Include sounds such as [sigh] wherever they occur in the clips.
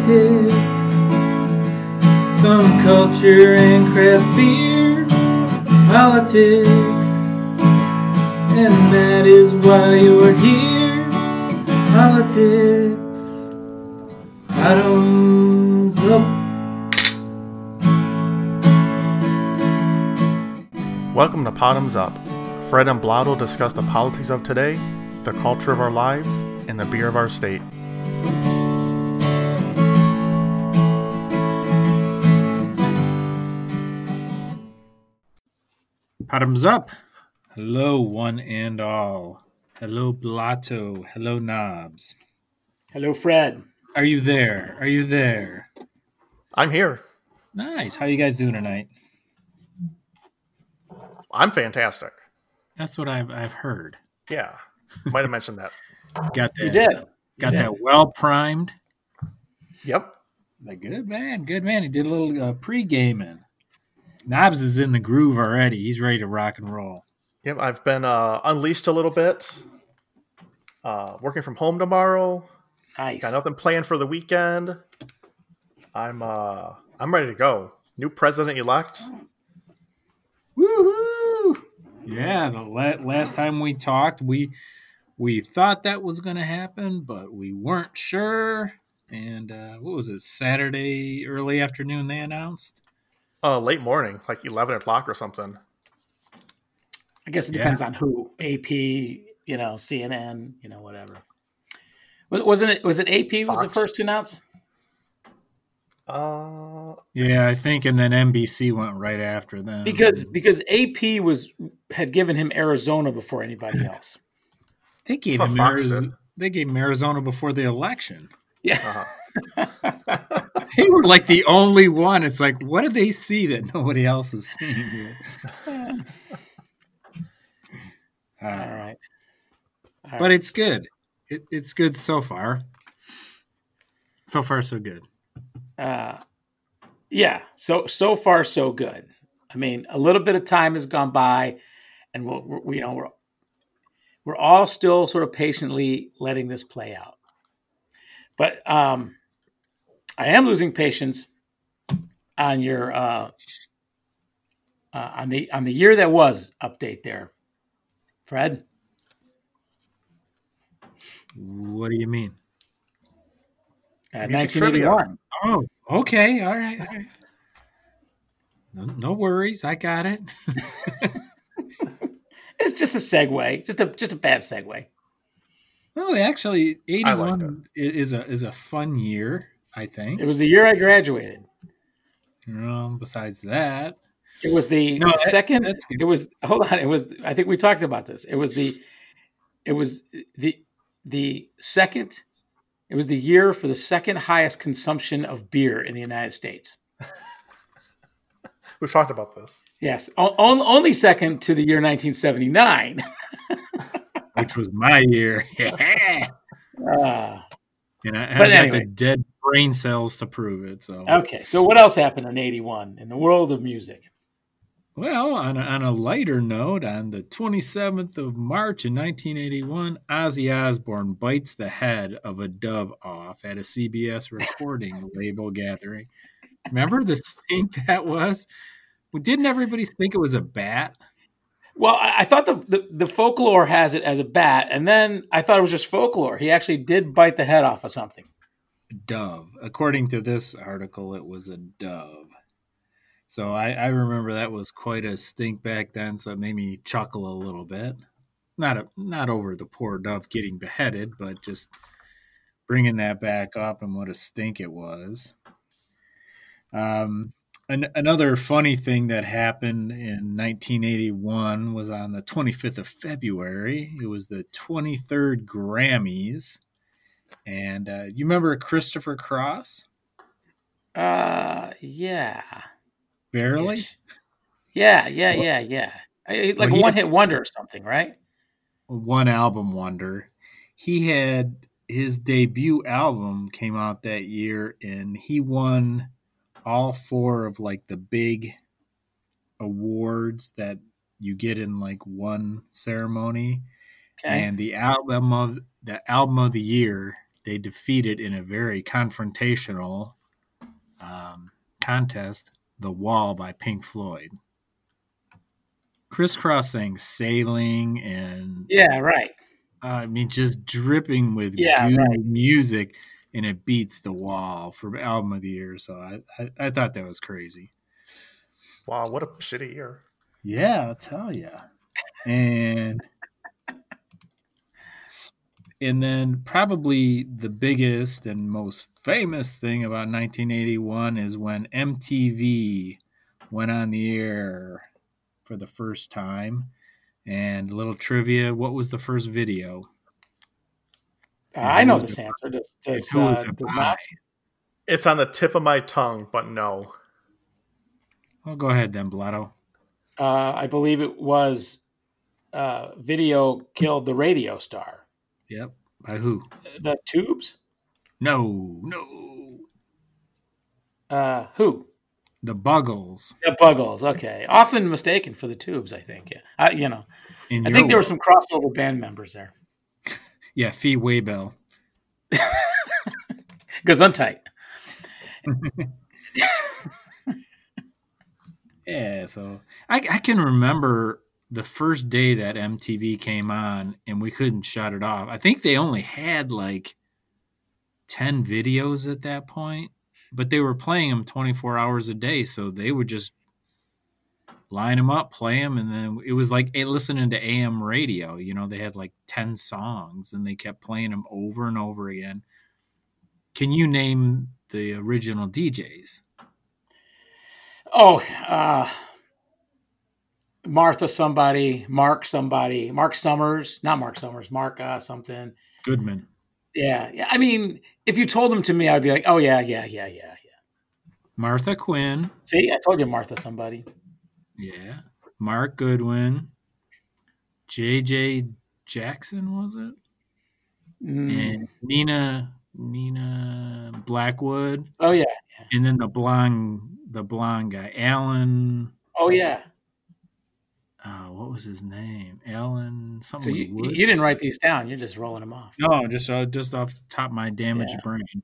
politics, some culture and craft beer, politics, and that is why you're here. Politics, bottoms up. Welcome to Bottoms Up. Fred and Blot will discuss the politics of today, the culture of our lives, and the beer of our state. Bottoms up. Hello, one and all. Hello, Blotto. Hello, Knobs. Hello, Fred. Are you there? Are you there? I'm here. Nice. How you guys doing tonight? I'm fantastic. That's what I've I've heard. Yeah. Might have mentioned that. [laughs] Got that. You did. Got You did. that well primed. Yep. Like good man, good man. He did a little uh, pre gaming. Knobs is in the groove already. He's ready to rock and roll. Yep. I've been uh, unleashed a little bit. Uh, working from home tomorrow. Nice. Got nothing planned for the weekend. I'm uh I'm ready to go. New president elect. Woohoo! Yeah, the la- last time we talked, we we thought that was going to happen, but we weren't sure. And uh, what was it? Saturday early afternoon they announced. Uh, late morning, like eleven o'clock or something. I guess it Yeah. depends on who. AP, you know, CNN, you know, whatever. Was- Wasn't it? Was it AP was the first to announce? Uh, Yeah, I think, and then NBC went right after them Because because AP was had given him Arizona before anybody else. they gave I him Arizona, they gave him Arizona before the election. Yeah. uh, [laughs] They were like the only one. It's like, what do they see that nobody else is seeing here? [laughs] All Uh, right. All but right. it's good. It, it's good so far. So far, so good. uh, yeah. So so far so good. I mean, a little bit of time has gone by, and we'll, we you know we're we're all still sort of patiently letting this play out. But um, I am losing patience on your uh, uh, on the on the year that was update there, Fred. What do you mean? Uh, 1981. Oh, okay. All right. All right. No, no worries. I got it. [laughs] It's just a segue, just a just a bad segue. well, actually, I eighty-one i- is a is a fun year. I think. It was the year I graduated. Um, besides that, It was the No, second. that's good. It was hold on. It was. I think we talked about this. It was the. It was the the second. It was the year for the second highest consumption of beer in the United States. we've talked about this. Yes, o- on- only second to the year 1979. which was my year, [laughs] yeah. Ah, and I, I But got anyway. the dead brain cells to prove it. So, okay, so what else happened in '81 in the world of music? well, on a, on a lighter note, on the 27th of March in 1981, Ozzy Osbourne bites the head of a dove off at a CBS recording [laughs] label gathering. Remember the stink that was? Well, didn't everybody think it was a bat? Well, I, I thought the, the the folklore has it as a bat, and then I thought it was just folklore. He actually did bite the head off of something. Dove. According to this article, it was a dove. So I, I remember that was quite a stink back then. So it made me chuckle a little bit. Not a, not over the poor dove getting beheaded, but just bringing that back up and what a stink it was. Um, an, another funny thing that happened in 1981 was on the 25th of February. It was the 23rd Grammys. And uh, you remember Christopher Cross? Uh, yeah, Barely. Ish. Yeah, yeah, yeah, yeah. Like Well, a he- one hit wonder or something, right? One album wonder. He had his debut album came out that year and he won all four of like the big awards that you get in like one ceremony. Okay. And the album of the album of the year they defeated in a very confrontational um, contest, "The Wall" by Pink Floyd. Crisscrossing, sailing, and Yeah, right. uh, I mean, just dripping with Yeah, good right. music, and it beats the wall for album of the year. So I, I, I thought that was crazy. Wow, what a shitty year. Yeah, I'll tell you. And and then probably the biggest and most famous thing about 1981 is when MTV went on the air for the first time. And a little trivia: what was the first video? Uh, I know this answer. Does, does, uh, does not- It's on the tip of my tongue, but no. Well, go ahead then, Blotto. uh, I believe it was uh, video killed the radio star. Yep. By who? The Tubes? No, no. Uh, who? The Buggles. The Buggles. Okay, often mistaken for the Tubes. I think. Yeah. I, you know, In I think there were some crossover band members there. [laughs] Yeah, Fee Waybill. [laughs] Gesundheit. [laughs] Yeah, so I, I can remember the first day that MTV came on and we couldn't shut it off. I think they only had like 10 videos at that point, but they were playing them 24 hours a day. So they would just line them up, play them, and then it was like eh, listening to AM radio. You know, they had like 10 songs and they kept playing them over and over again. Can you name the original DJs? Oh, uh, Martha somebody, Mark somebody, Mark Summers, not Mark Summers, Mark uh, something. Goodman. Yeah, yeah. I mean, if you told them to me, I'd be like, oh yeah, yeah, yeah, yeah, yeah. Martha Quinn. See, I told you Martha somebody. Yeah. Mark Goodwin. JJ Jackson was it? Mm. And Nina Nina Blackwood. Oh yeah. And then the blonde the blonde guy. Alan Oh yeah. Uh, what was his name? Alan So something you, Wood. you didn't write these down. You're just rolling them off. No, just uh, just off the top of my damaged Yeah. brain.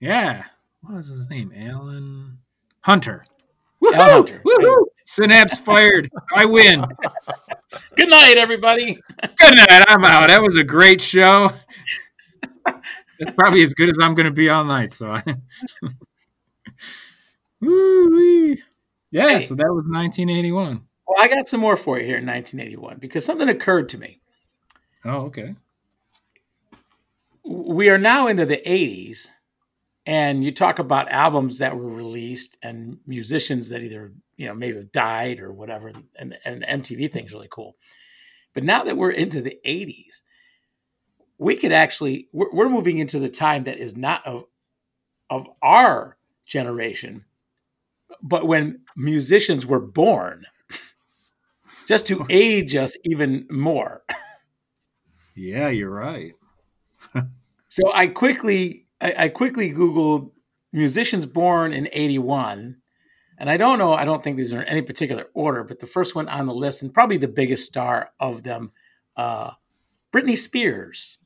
Yeah. What was his name? Alan Hunter. Woohoo! Hunter. Woohoo! Synapse fired. I win. [laughs] Good night, everybody. [laughs] Good night. I'm out. That was a great show. [laughs] It's probably as good as I'm going to be all night. So, I... Yeah. Hey. So that was 1981. Well, I got some more for you here in 1981 because something occurred to me. Oh, okay. we are now into the 80s and you talk about albums that were released and musicians that either you know maybe have died or whatever and, and mtv thing's really cool but now that we're into the 80s we could actually we're, we're moving into the time that is not of of our generation but when musicians were born just to age us even more [laughs] Yeah, you're right. [laughs] So I quickly I, I quickly Googled musicians born in 81. And I don't know, I don't think these are in any particular order, but the first one on the list, and probably the biggest star of them, uh, Britney Spears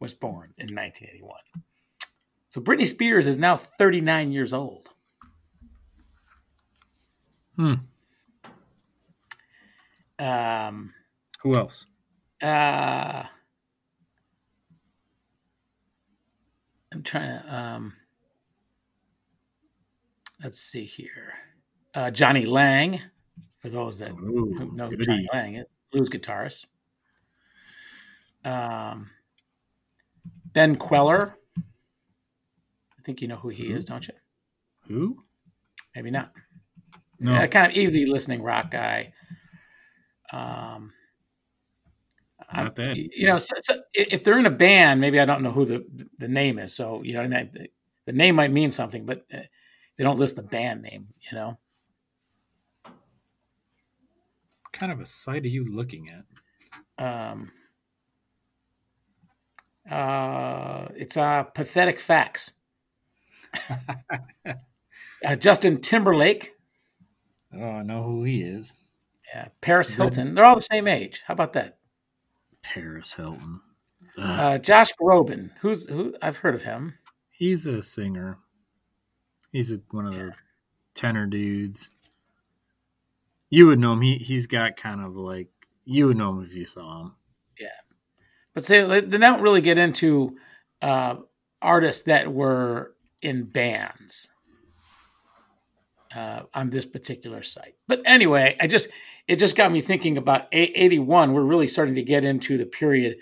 was born in 1981. So Britney Spears is now 39 years old. Hmm. Um, Who else? uh, I'm trying to. Um, let's see here. Uh, Jonny Lang, for those that Ooh, know who goody. Jonny Lang is, blues guitarist. Um, ben Kweller. I think you know who he is, don't you? Who? Maybe not. No. Yeah, kind of easy listening rock guy. Um, Not that you know, so, so if they're in a band, maybe I don't know who the the name is. So you know, I mean? the, the name might mean something, but uh, they don't list the band name. You know, What kind of a site are you looking at? um, uh, it's uh, pathetic facts. [laughs] uh, Justin Timberlake, Oh, I know who he is. Yeah, Paris Hilton. They're all the same age. How about that? Paris Hilton. Uh, Josh Groban, who's who? I've heard of him. He's a singer. He's a, one of the tenor dudes. You would know him. He he's got kind of like you would know him if you saw him. Yeah, but say they they don't really get into uh, artists that were in bands uh, on this particular site. But anyway, I just it just got me thinking about 81. We're really starting to get into the period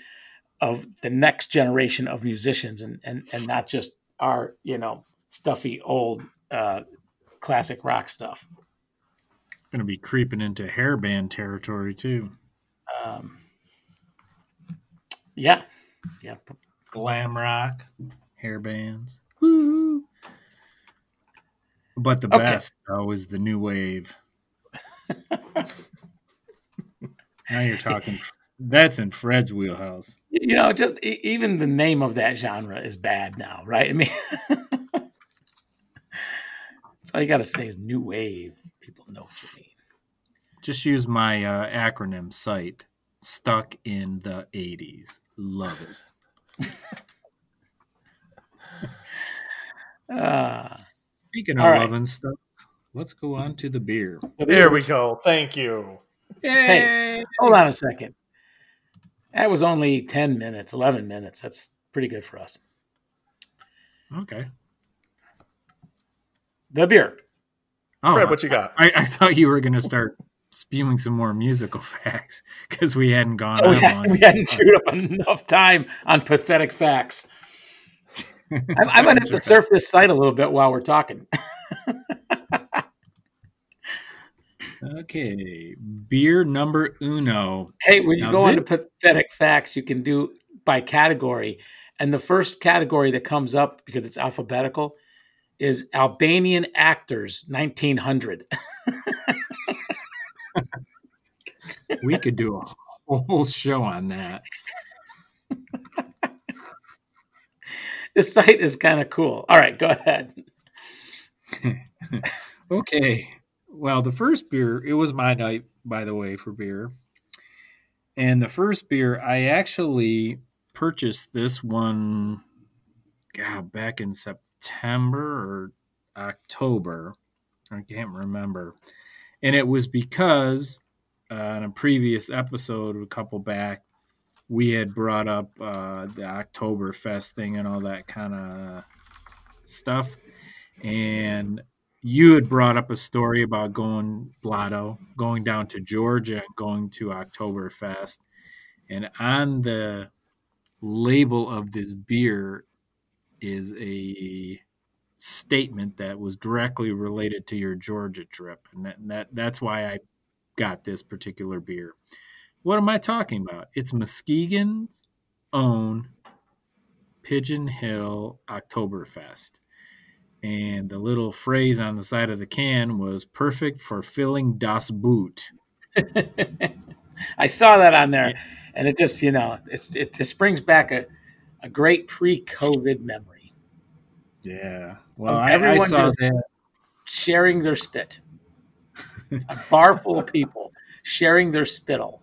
of the next generation of musicians and and and not just our you know stuffy old uh, classic rock stuff. Going to be creeping into hairband territory too. Um, yeah, yeah. Glam rock, hair bands. Woo. But the Okay. best though is the new wave. Now you're talking. That's in Fred's wheelhouse. You know, just e- even the name of that genre is bad now, right? I mean, [laughs] that's all you got to say is new wave. People know what you mean. Just use my uh, acronym site. Stuck in the 80s. Love it. Uh, [laughs] Speaking of right. loving stuff, let's go on to the beer. There we go. Thank you. Yay! Hold on a second. That was only 10 minutes, 11 minutes. That's pretty good for us. Okay. The beer. Oh, Fred, what you got? I, I thought you were going to start spewing some more musical [laughs] facts because we hadn't gone Oh, we, on had, we hadn't chewed up enough time on pathetic facts. [laughs] I'm, I might have to surf this site a little bit while we're talking. [laughs] Okay. Beer number uno. Hey, when you Now go thi- into pathetic facts, you can do by category. And the first category that comes up because it's alphabetical is Albanian actors 1900. [laughs] We could do a whole show on that. [laughs] this site is kind of cool. All right, go ahead. [laughs] Okay. Well, the first beer, it was my night, by the way, for beer. And the first beer, I actually purchased this one, God, back in September or October. I can't remember. And it was because uh, in a previous episode, a couple back, we had brought up uh, the Oktoberfest thing and all that kind of stuff. And you had brought up a story about going Blotto, going down to Georgia and going to Oktoberfest. And on the label of this beer is a statement that was directly related to your Georgia trip. And that, that that's why I got this particular beer. What am I talking about? It's Muskegon's own Pigeon Hill Oktoberfest. And the little phrase on the side of the can was perfect for filling das Boot. [laughs] I saw that on there, and it just, you know, it's, it just brings back a, a great pre COVID memory. Yeah. Well, I, I saw just- that. Sharing their spit. [laughs] a bar full of people sharing their spittle.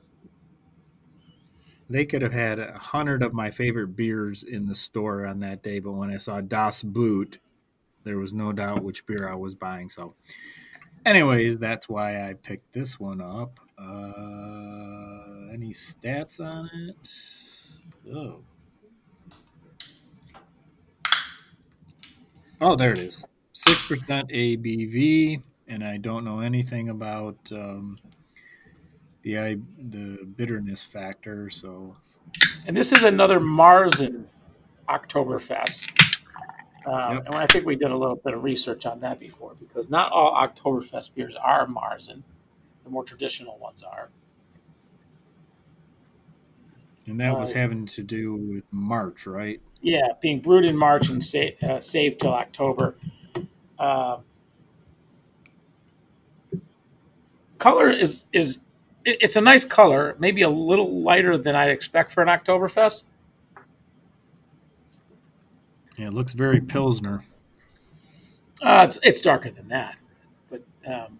They could have had a hundred of my favorite beers in the store on that day, but when I saw Das Boot, there was no doubt which beer I was buying. So, anyways, that's why I picked this one up. Uh, any stats on it? Oh, oh, there it is. Six percent ABV, and I don't know anything about um, the the bitterness factor. So And this is another Marzen Oktoberfest. Um, Yep. And I think we did a little bit of research on that before because not all Oktoberfest beers are Marzen. The more traditional ones are. And that was Uh, having to do with March, right? Yeah, being brewed in March and sa- uh, saved till October. Uh, color is is it- it's a nice color, maybe a little lighter than I'd expect for an Oktoberfest. Yeah, it looks very Pilsner. Uh, it's it's darker than that, but um,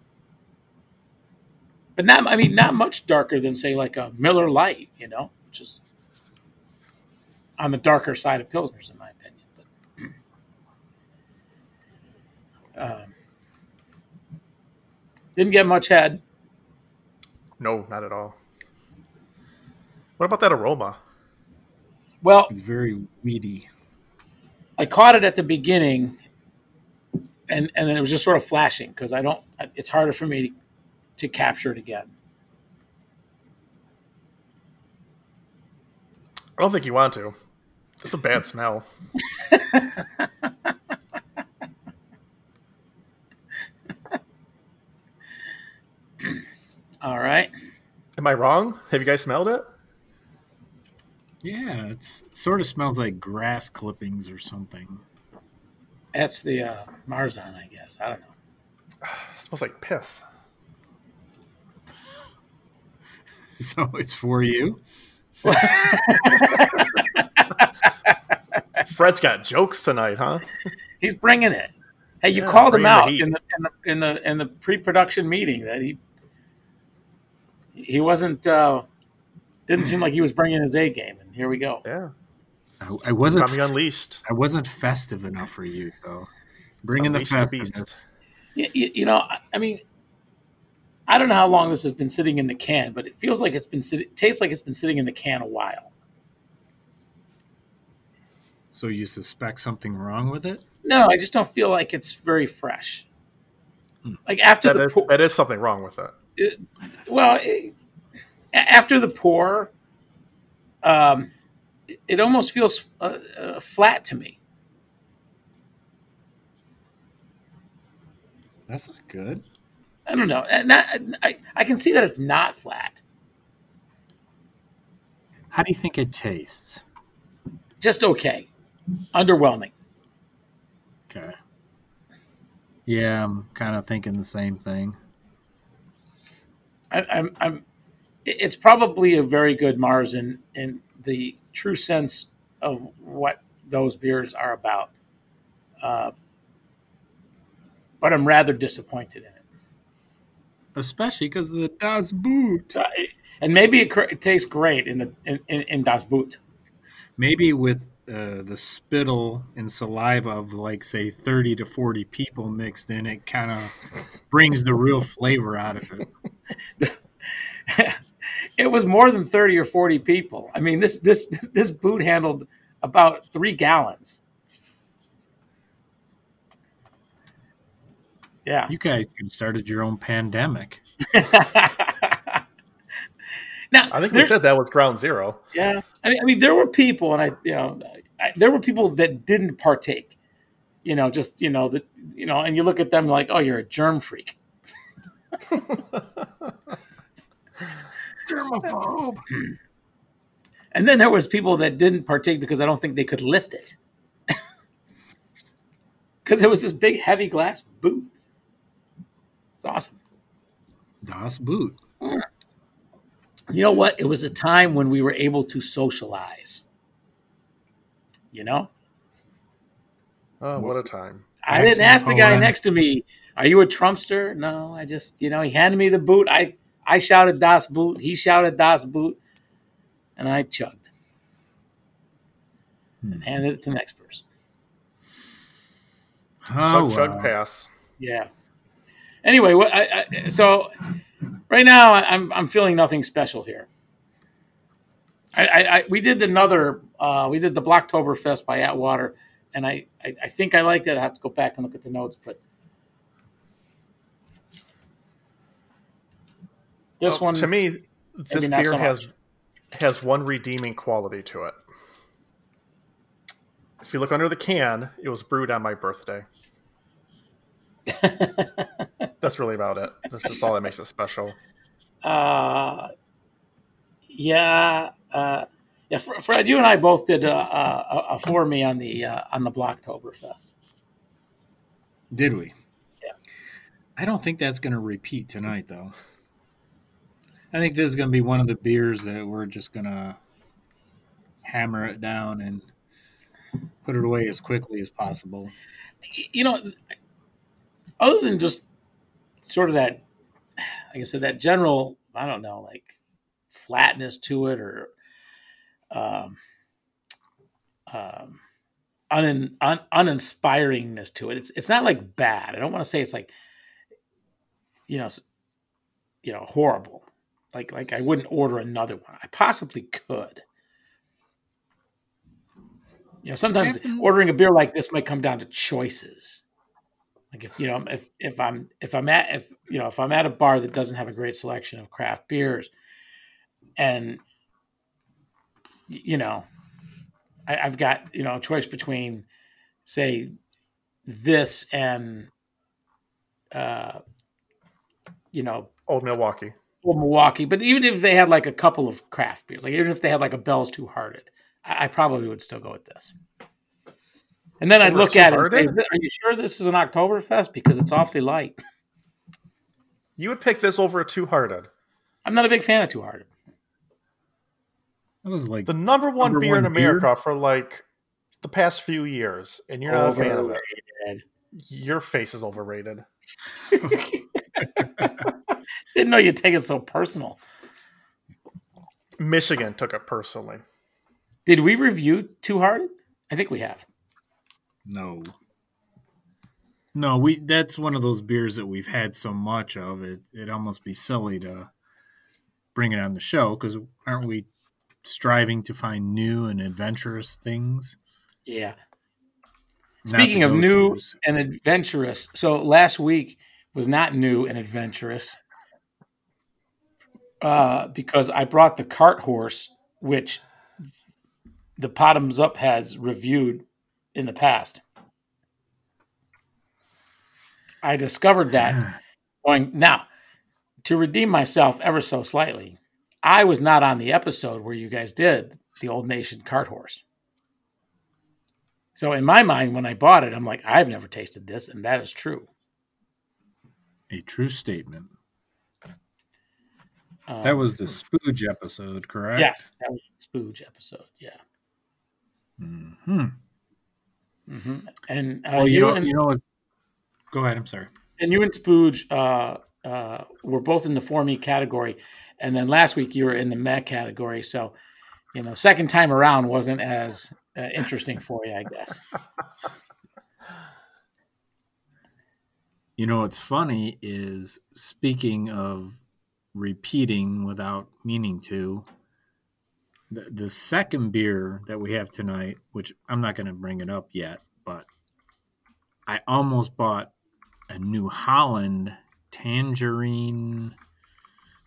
but not I mean not much darker than say like a Miller Lite, you know, which is on the darker side of pilsners, in my opinion. But um, didn't get much head. No, not at all. What about that aroma? Well, It's very weedy. I caught it at the beginning, and and then it was just sort of flashing because I don't. It's harder for me to, to capture it again. I don't think you want to. That's a bad smell. [laughs] All right. Am I wrong? Have you guys smelled it? Yeah, it's, it sort of smells like grass clippings or something. That's the uh, Marzen, I guess. I don't know. It [sighs] smells like piss. [laughs] So it's for you. [laughs] Fred's got jokes tonight, huh? [laughs] He's bringing it. Hey, you Yeah, called him bringing the out in the, in the in the in the pre-production meeting that he he wasn't uh, didn't seem like he was bringing his A game, and here we go. Yeah. I, I wasn't. Tommy Unleashed. I wasn't festive enough for you, so bring in the Unleash the festiveness. beast. You, you, you know, I, I mean, I don't know how long this has been sitting in the can, but it feels like it's been sitting. Tastes like it's been sitting in the can a while. So you suspect something wrong with it? No, I just don't feel like it's very fresh. Hmm. Like after That the is, pour, that is something wrong with it. well, it, a- after the pour, um, it- it almost feels uh, uh, flat to me. That's not good. I don't know. And I, I can see that it's not flat. How do you think it tastes? Just okay. Underwhelming. Okay. Yeah, I'm kind of thinking the same thing. I, I'm, I'm. It- It's probably a very good Marzen in the true sense of what those beers are about. Uh, but I'm rather disappointed in it. Especially because of the Das Boot. Uh, and maybe it, cr- it tastes great in the in, in, in Das Boot. Maybe with uh, the spittle and saliva of, like, say, 30 to 40 people mixed in, it kind of brings the real flavor out of it. [laughs] it was more than 30 or 40 people. I mean, this this this boot handled about three gallons. Yeah. You guys started your own pandemic. [laughs] now, I think there- we said that was ground zero. yeah. I mean, I mean, there were people, and I, you know, I, there were people that didn't partake. You know, just you know that you know, and you look at them like, oh, you're a germ freak. [laughs] Germaphobe. And then there was people that didn't partake because I don't think they could lift it. [laughs] Because it was this big, heavy glass boot. It's awesome. Das Boot. You know what? It was a time when we were able to socialize. You know, Oh, what a time. I didn't ask the guy Excellent. next to me, "Are you a Trumpster?" No, I just, you know, he handed me the boot. I, I shouted Das Boot. He shouted Das Boot, and I chugged and handed it to the next person. Oh, chug, chug, pass. Yeah. Anyway, what I, I, so right now I- I'm I'm feeling nothing special here. I, I, I we did another uh, we did the Blocktoberfest by Atwater, and I, I I think I liked it. I have to go back and look at the notes, but this Oh, one to me, this beer so has much. has one redeeming quality to it. If you look under the can, it was brewed on my birthday. [laughs] That's really about it. That's just all that makes it special. Uh, yeah, uh, yeah. Fred, you and I both did a, a, a for me on the uh, on the Blocktoberfest. Did we? Yeah. I don't think that's going to repeat tonight, though. I think this is going to be one of the beers that we're just going to hammer it down and put it away as quickly as possible. you know, other than just sort of that, like I said, that general, I don't know, like flatness to it, or um, um, un, un, uninspiringness to it. It's it's not like bad. I don't want to say it's like you know you know horrible. Like like I wouldn't order another one. I possibly could. You know, sometimes ordering a beer like this might come down to choices. Like if you know if if I'm if I'm at if you know if I'm at a bar that doesn't have a great selection of craft beers, and you know, I, I've got you know a choice between say this and uh, you know Old Milwaukee. Old Milwaukee, but even if they had like a couple of craft beers, like even if they had like a Bell's Two Hearted, I, I probably would still go with this. And then I'd Over look at it and say, "Are you sure this is an Oktoberfest? Because it's awfully light." You would pick this over a two hearted. I'm not a big fan of Two Hearted. That was like The number one Number beer in one beer? America for like the past few years, and you're not a fan of it. Your face is overrated. [laughs] [laughs] [laughs] Didn't know you'd take it so personal. Michigan took it personally. Did we review Too Hard? I think we have. no. No, we that's one of those beers that we've had so much of it it almost be silly to bring it on the show because aren't we striving to find new and adventurous things? Yeah. Not Speaking of new and adventurous, so last week was not new and adventurous uh, because I brought the cart horse, which the Bottoms Up has reviewed in the past. I discovered that [sighs] going now to redeem myself ever so slightly. I was not on the episode where you guys did the Old Nation cart horse. So in my mind, when I bought it, I'm like, I've never tasted this, and that is true. a true statement. Um, That was the Spooge episode, correct? yes, that was the Spooge episode. Yeah, Hmm. hmm and uh, Well, you, you, know, and, you know Go ahead. I'm sorry. and you and Spooge uh, uh, were both in the for me category, and then last week you were in the meh category. So, you know, second time around wasn't as uh, interesting for you, I guess. You know what's funny is speaking of repeating without meaning to, the, the second beer that we have tonight, which I'm not going to bring it up yet, but I almost bought a New Holland tangerine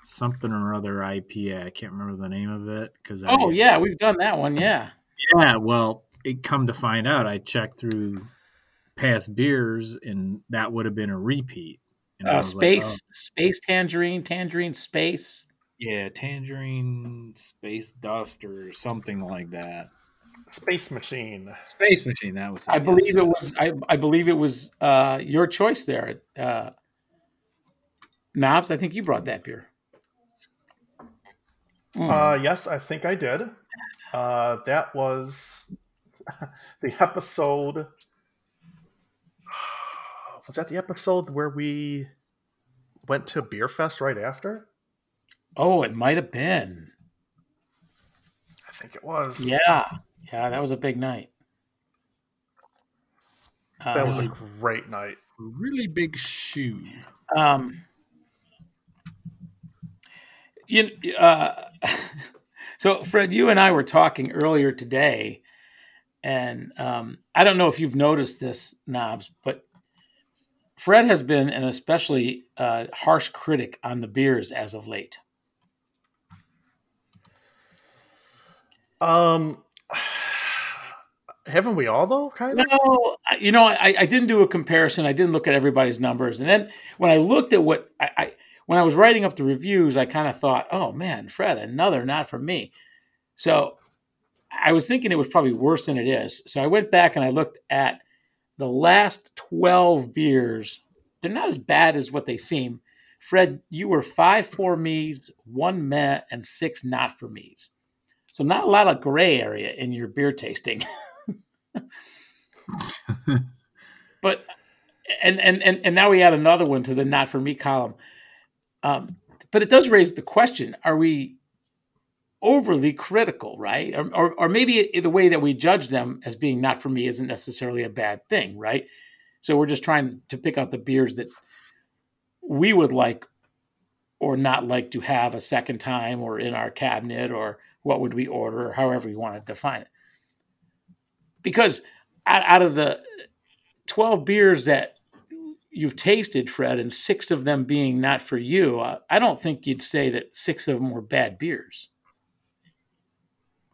something or other IPA. I can't remember the name of it because Oh yeah, we've done that one. Yeah, Yeah, well, it come to find out, I checked through past beers, and that would have been a repeat. And I uh, was like, space, oh, space tangerine, tangerine space. yeah, tangerine space dust or something like that. Space Machine. Space machine. That was. I yes, believe it was. I, I believe it was uh, your choice there, uh, Knobs. I think you brought that beer. Mm. Uh, yes, I think I did. Uh, that was [laughs] the episode. Was that the episode where we went to Beer Fest right after? oh, it might have been. I think it was. Yeah, yeah, that was a big night. That was a Uh, great night. really big shoe. um, you, uh, [laughs] so Fred, you and I were talking earlier today, and um, I don't know if you've noticed this, Knobs, but Fred has been an especially uh, harsh critic on the beers as of late. Um, [sighs] haven't we all though? Kind of. No, you know, I, I didn't do a comparison. I didn't look at everybody's numbers, and then when I looked at what I, I when I was writing up the reviews, I kind of thought, "Oh man, Fred, another not for me." So I was thinking it was probably worse than it is. So I went back and I looked at the last twelve beers. They're not as bad as what they seem. Fred, you were five for me's, one meh, and six not for me's. So not a lot of gray area in your beer tasting. [laughs] but and, and and and now we add another one to the not for me column. Um, but it does raise the question: Are we overly critical, right? Or, or, or maybe the way that we judge them as being not for me isn't necessarily a bad thing, right? So we're just trying to pick out the beers that we would like or not like to have a second time or in our cabinet or what would we order or however you want to define it. Because out of the 12 beers that you've tasted, Fred, and six of them being not for you, I don't think you'd say that six of them were bad beers.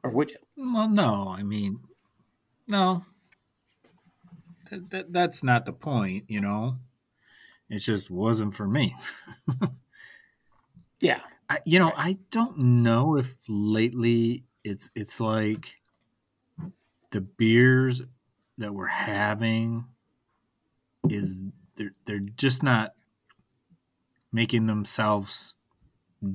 Or would you? Well, no. I mean, no. That, that, that's not the point, you know? It just wasn't for me. [laughs] yeah. I, you know, I don't know if lately it's it's like the beers that we're having is they're they're just not making themselves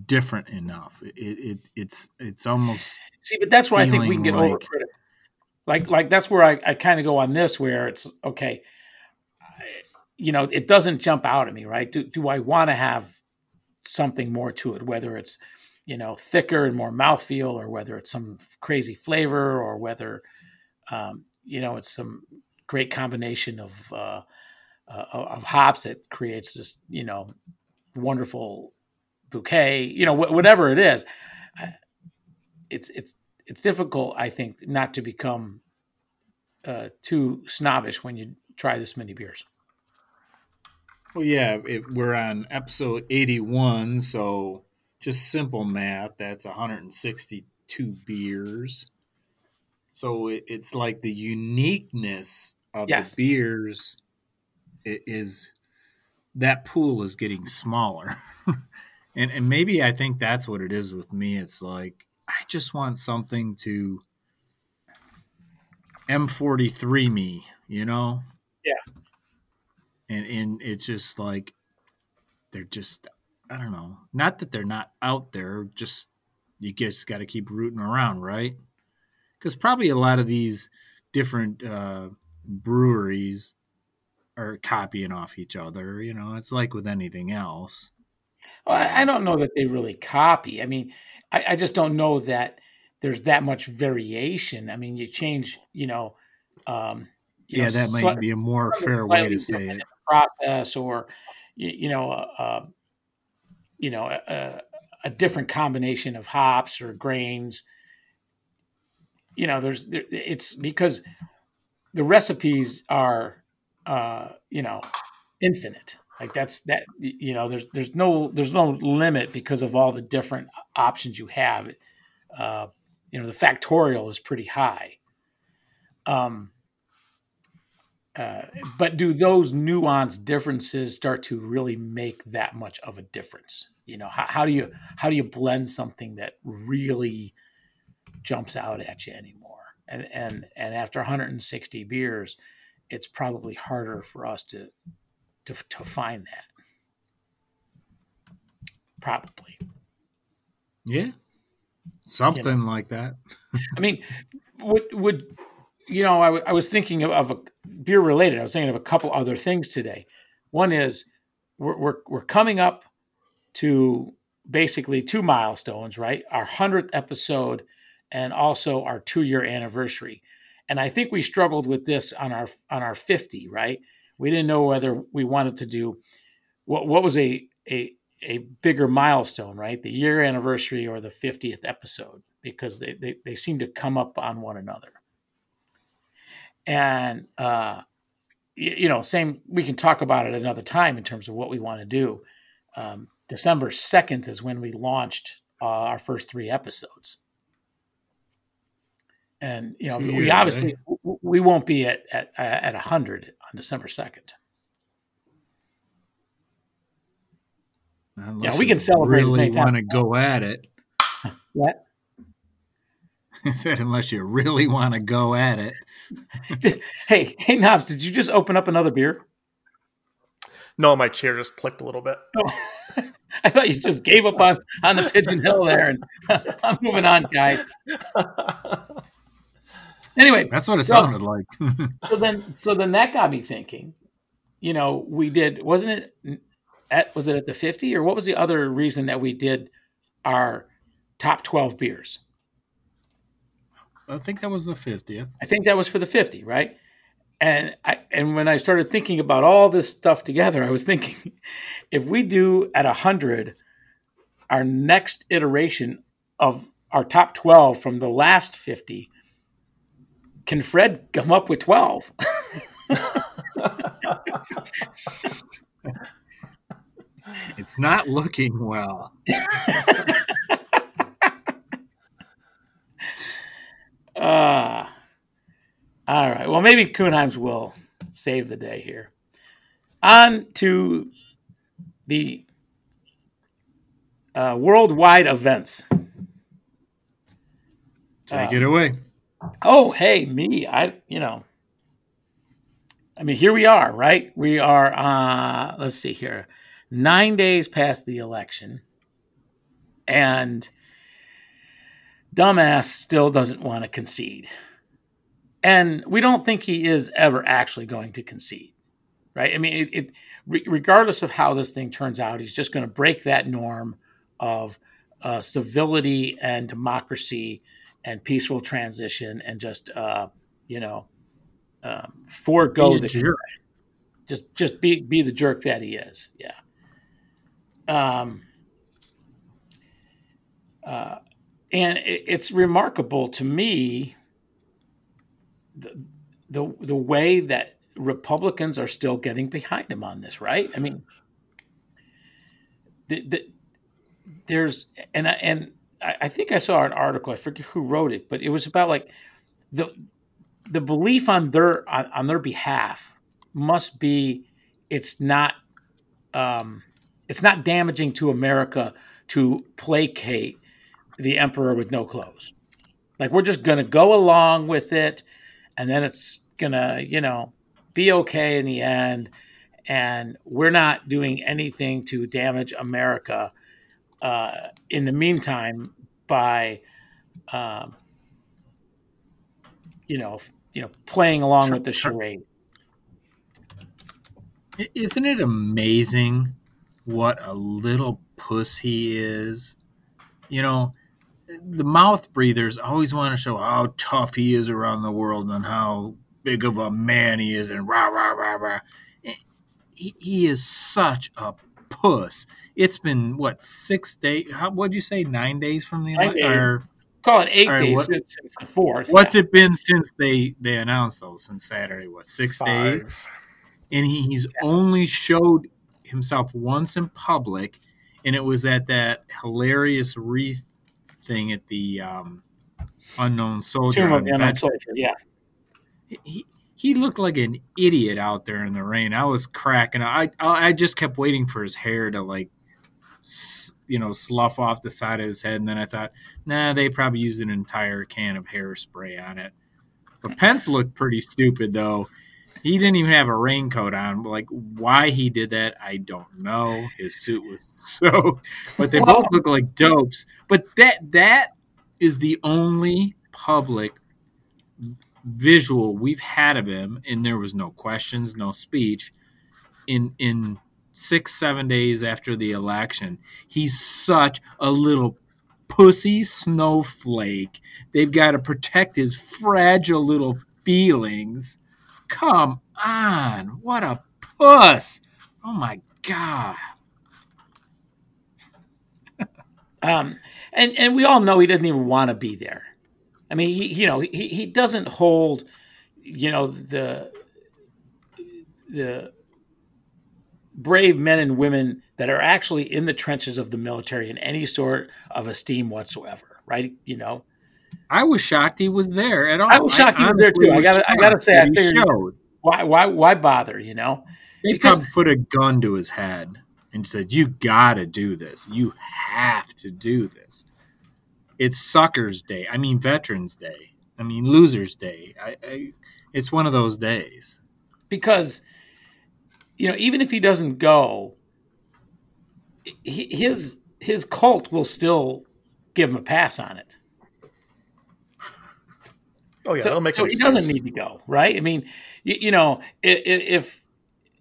different enough. It, it it's it's almost see, but that's where I think we can get like, overcritical. Like like that's where I, I kind of go on this, where it's okay. You know, it doesn't jump out at me, right? Do do I want to have something more to it? Whether it's you know thicker and more mouthfeel, or whether it's some crazy flavor, or whether um, you know it's some great combination of uh, uh, of hops that creates this you know wonderful bouquet you know wh- whatever it is it's it's it's difficult i think not to become uh, too snobbish when you try this many beers well yeah it, we're on episode 81 so just simple math that's 162 beers so it, it's like the uniqueness of yes. the beers is that pool is getting smaller. [laughs] and and maybe I think that's what it is with me. It's like I just want something to M43 me, you know? Yeah. And and it's just like they're just I don't know. Not that they're not out there, just you just got to keep rooting around, right? Cuz probably a lot of these different uh breweries are copying off each other. You know, it's like with anything else. Well, I don't know that they really copy. I mean, I, I just don't know that there's that much variation. I mean, you change, you know, um, you yeah, know, that might be a more fair way to say it. Process, or you, you know, uh, uh, you know, a, a, different combination of hops or grains. You know, there's there, it's because the recipes are uh, you know, infinite. Like that's that you know, there's there's no there's no limit because of all the different options you have. Uh, you know, the factorial is pretty high. Um, uh, but do those nuanced differences start to really make that much of a difference? You know, how, how do you how do you blend something that really jumps out at you anymore? And and and after 160 beers, it's probably harder for us to to to find that. Probably. Yeah. Something you know? like that. [laughs] I mean, would would you know? I, w- I was thinking of, of a beer related. I was thinking of a couple other things today. One is we're we're, we're coming up to basically two milestones, right? Our hundredth episode and also our two year anniversary. And I think we struggled with this on our on our 50, right? We didn't know whether we wanted to do what what was a a a bigger milestone, right? The year anniversary or the 50th episode, because they, they, they seem to come up on one another. And, uh, you, you, know, same, we can talk about it another time in terms of what we want to do. Um, December 2nd is when we launched uh, our first three episodes and you know we obviously eh? we won't be at at at hundred on December second. yeah, we can celebrate. Really want to go at it? [laughs] What? [laughs] I said, unless you really want to go at it. [laughs] hey, hey, Knobs, did you just open up another beer? No, my chair just clicked a little bit. Oh. I thought you just gave up on on the pigeon hill there, and I'm moving on, guys. Anyway, that's what it so, sounded like. [laughs] so then, so then that got me thinking. You know, we did wasn't it at was it at the fifty or what was the other reason that we did our top 12 beers. I think that was the 50th. I think that was for the 50, right? And I and when I started thinking about all this stuff together, I was [laughs] thinking if we do at 100 our next iteration of our top 12 from the last 50, can Fred come up with 12? [laughs] it's not looking well. Uh, [laughs] all right. Well, maybe Kuhnheims will save the day here. On to the uh, worldwide events. Take uh, it away. Oh, hey, me. I, you know, I mean, here we are, right? We are, uh, let's see here, nine days past the election. And dumbass still doesn't want to concede. And we don't think he is ever actually going to concede, right? I mean, it, it regardless of how this thing turns out, he's just going to break that norm of uh, civility and democracy and peaceful transition and just, uh, you know, um, forego the jerk. Just, just be be the jerk that he is. Yeah. Um. Uh, and it, it's remarkable to me the, the the way that Republicans are still getting behind him on this, right? I mean, the, the, there's and I, and I think I saw an article. I forget who wrote it, but it was about like the the belief on their on, on their behalf must be it's not um, it's not damaging to America to placate the emperor with no clothes. Like we're just gonna go along with it, and then it's gonna, you know, be okay in the end. And we're not doing anything to damage America uh, in the meantime by, um, you know, you know, playing along with the charade. Isn't it amazing what a little puss he is? You know, the mouth breathers always want to show how tough he is around the world and how big of a man he is and rah rah rah rah. He, he is such a puss. It's been what six days? How what'd you say? Nine days from the election? Or call it eight days what, since, since, the fourth. What's yeah. it been since they they announced those since Saturday? What six Five. days? And he, he's yeah. only showed himself once in public, and it was at that hilarious wreath thing at the um, unknown soldier. Tomb of the unknown soldier. Yeah. He, he looked like an idiot out there in the rain. I was cracking. I I just kept waiting for his hair to like, you know, slough off the side of his head, and then I thought, nah, they probably used an entire can of hairspray on it. But Pence looked pretty stupid though. He didn't even have a raincoat on. Like why he did that, I don't know. His suit was [laughs] so, but they both look like dopes. But that that is the only public visual we've had of him, and there was no questions, no speech. In in six seven days after the election, he's such a little pussy snowflake. They've got to protect his fragile little feelings Come on. What a puss. Oh my God. [laughs] um, and, and we all know he doesn't even want to be there. I mean, he, you know, he, he doesn't hold, you know, the, the brave men and women that are actually in the trenches of the military in any sort of esteem whatsoever, right? You know, I was shocked he was there at all. I was shocked I he was there too. I got I got to say, I figured showed. why why why bother? You know, they because, probably put a gun to his head and said, "You got to do this. You have to do this." It's Suckers Day. I mean, Veterans Day. I mean, Losers Day. I, I, it's one of those days because you know, even if he doesn't go, his his cult will still give him a pass on it. Oh yeah, so, so he doesn't need to go, right? I mean, you, you, know, if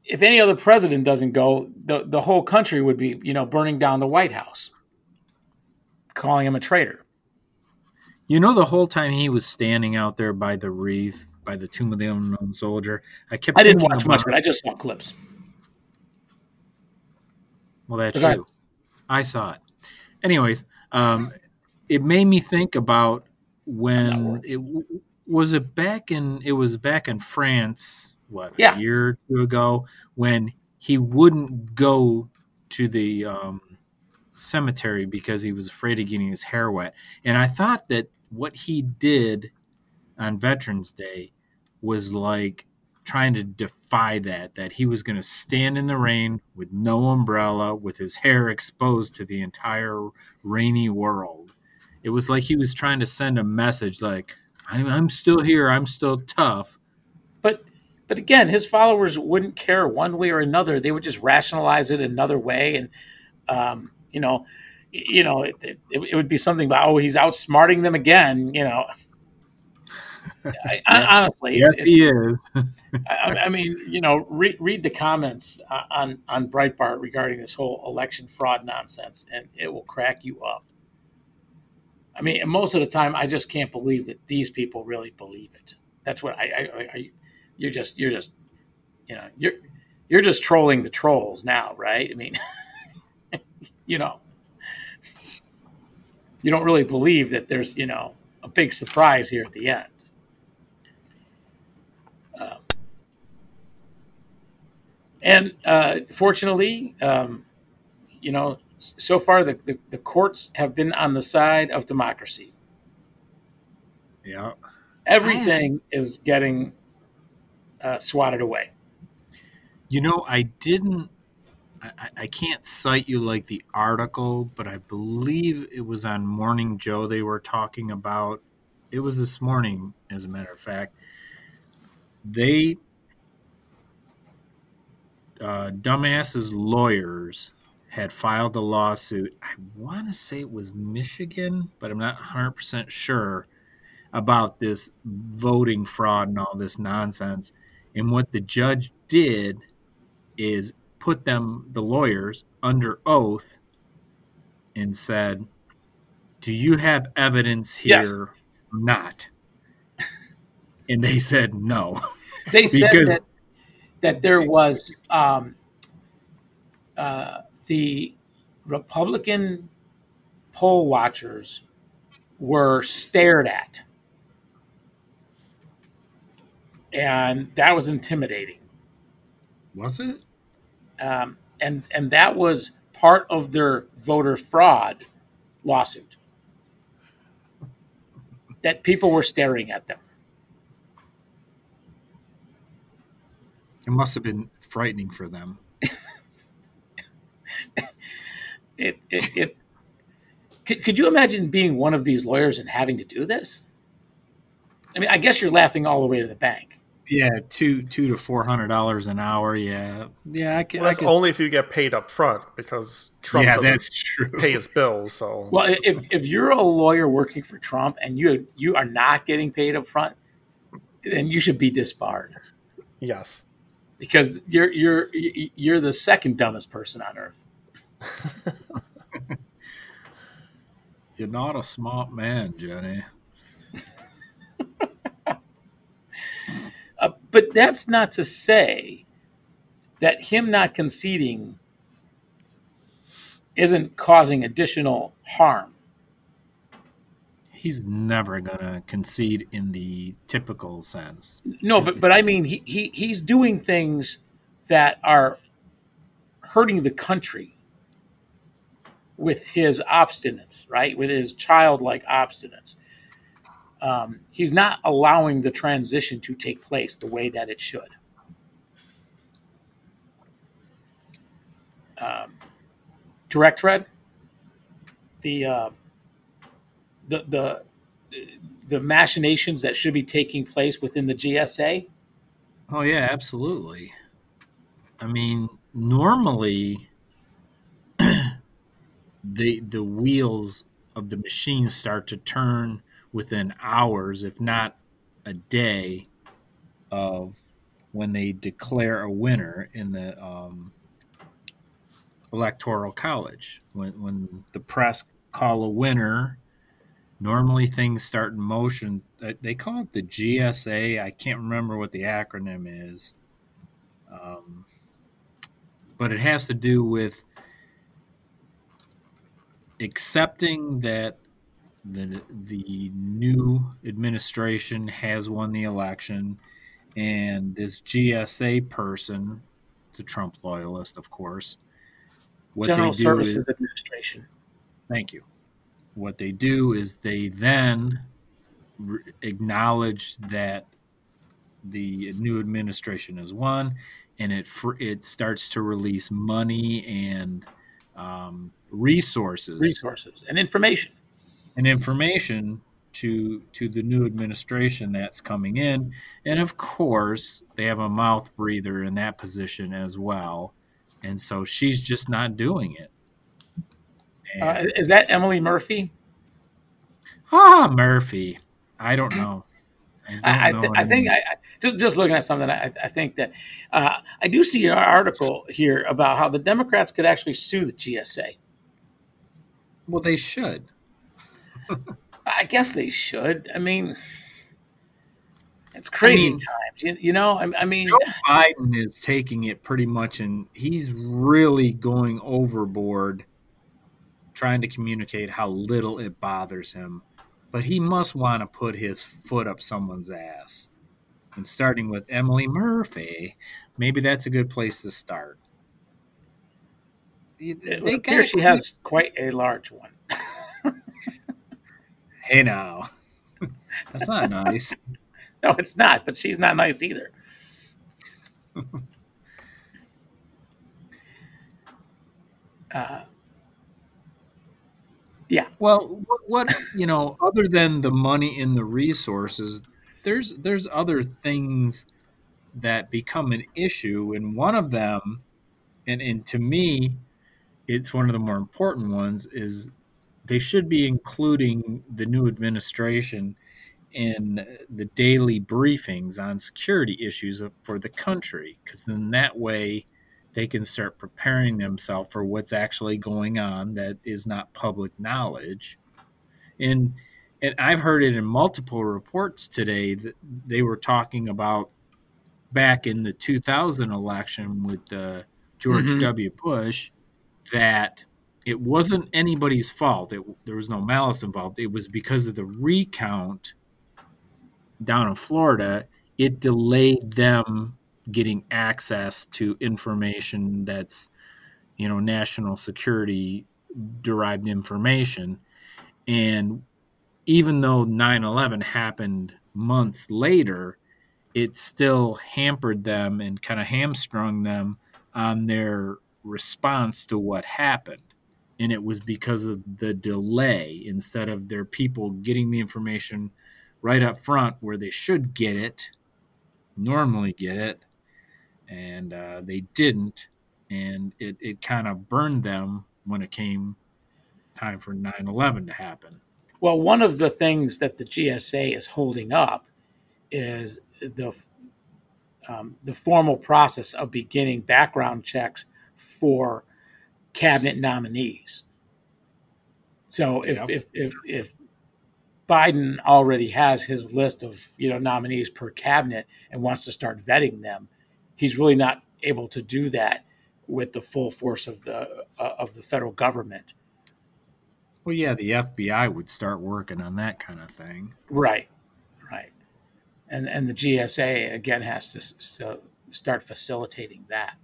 if any other president doesn't go, the the whole country would be, you know, burning down the White House calling him a traitor. You know, the whole time he was standing out there by the wreath, by the tomb of the unknown soldier, I kept. I didn't thinking watch about, much, but I just saw clips. Well, that's true. I saw it. Anyways, um, it made me think about when it was it back in it was back in France. What Yeah. a year or two ago when he wouldn't go to the um, cemetery because he was afraid of getting his hair wet, and I thought that what he did on Veterans Day was like trying to defy that that he was going to stand in the rain with no umbrella with his hair exposed to the entire rainy world it was like he was trying to send a message like i'm, I'm still here i'm still tough But but again, his followers wouldn't care one way or another. They would just rationalize it another way, and um, you know, you know, it, it, it would be something about oh, he's outsmarting them again. You know, I, I, honestly, yes it- he is [laughs] I, I mean, you know, read read the comments on on Breitbart regarding this whole election fraud nonsense, and it will crack you up. I mean, most of the time, I just can't believe that these people really believe it. That's what I, I, I, I you're just you're just you know you're you're just trolling the trolls now, right? I mean, [laughs] you know, you don't really believe that there's you know a big surprise here at the end. Um, and uh, fortunately, um, you know, so far the, the, the courts have been on the side of democracy. yeah Everything is getting uh, swatted away. you know i didn't I, I- I can't cite you like the article but i believe it was on morning joe they were talking about it was this morning as a matter of fact they uh, dumbass's lawyers had filed the lawsuit. I want to say it was Michigan, but I'm not 100% sure about this voting fraud and all this nonsense. And what the judge did is put them, the lawyers, under oath and said, Do you have evidence here Yes. or not? and they said no. They said Because- that, that there was um, uh, the Republican poll watchers were stared at. And that was intimidating. Was it? um, and and that was part of their voter fraud lawsuit. That people were staring at them. It must have been frightening for them. [laughs] It it, it could, could you imagine being one of these lawyers and having to do this? I mean, I guess you're laughing all the way to the bank. Yeah, two two to four hundred dollars an hour. Yeah, yeah, I can. Well, I that's only if you get paid up front because Trump yeah, that's true. pay his bills. So Well, if if you're a lawyer working for Trump and you you are not getting paid up front, then you should be disbarred yes, because you're you're you're the second dumbest person on earth. [laughs] You're not a smart man, Jenny. [laughs] Uh, but that's not to say that him not conceding isn't causing additional harm. He's never gonna concede in the typical sense. No, but but I mean he, he he's doing things that are hurting the country with his obstinance, right? With his childlike obstinance. Um, he's not allowing the transition to take place the way that it should. Um, correct, Fred? The uh, the the the machinations that should be taking place within the GSA. Oh yeah, absolutely. I mean, normally [clears throat] the the wheels of the machine start to turn within hours, if not a day, of when they declare a winner in the um, electoral college. When when the press call a winner. Normally, things start in motion. They call it the GSA. I can't remember what the acronym is, um, but it has to do with accepting that the the new administration has won the election, and this GSA person, it's a Trump loyalist, of course. What General they do Services is, Administration. thank you. What they do is they then re- acknowledge that the new administration has won, and it fr- it starts to release money and um, resources. Resources and information. and information to to the new administration that's coming in. And of course they have a mouth breather in that position as well. And so she's just not doing it Uh, is that Emily Murphy? ah murphy i don't know I, I, th- I think. I, I, just just looking at something, I, I think that uh, I do see an article here about how the Democrats could actually sue the GSA. well they should I guess they should. I mean, it's crazy mean- times. You, you know, I, I mean, Joe Biden is taking it pretty much, and he's really going overboard trying to communicate how little it bothers him. But he must want to put his foot up someone's ass. And starting with Emily Murphy, maybe that's a good place to start. They- it appears she has quite a large one. [laughs] [laughs] Hey now, [laughs] that's not nice. No, it's not, but she's not nice either. Uh, yeah, Well, what, you know, other than the money and the resources, there's there's other things that become an issue, and one of them, and and to me, it's one of the more important ones is they should be including the new administration in the daily briefings on security issues for the country, because then that way they can start preparing themselves for what's actually going on that is not public knowledge. And and I've heard it in multiple reports today that they were talking about back in the 2000 election with uh, George Mhm. W. Bush that it wasn't anybody's fault. It, there was no malice involved. It was because of the recount down in Florida. It delayed them getting access to information that's you know national security derived information. And even though 9-11 happened months later it still hampered them and kind of hamstrung them on their response to what happened. And it was because of the delay. Instead of their people getting the information right up front where they should get it normally get it and uh, they didn't and it, it kind of burned them when it came time for 9-11 to happen Well, one of the things that the GSA is holding up is the um, the formal process of beginning background checks for cabinet nominees. So if Yep. if, if if Biden already has his list of you know nominees per cabinet and wants to start vetting them, he's really not able to do that with the full force of the uh, of the federal government. well yeah the fbi would start working on that kind of thing. Right, right, and and the GSA again has to, start facilitating that,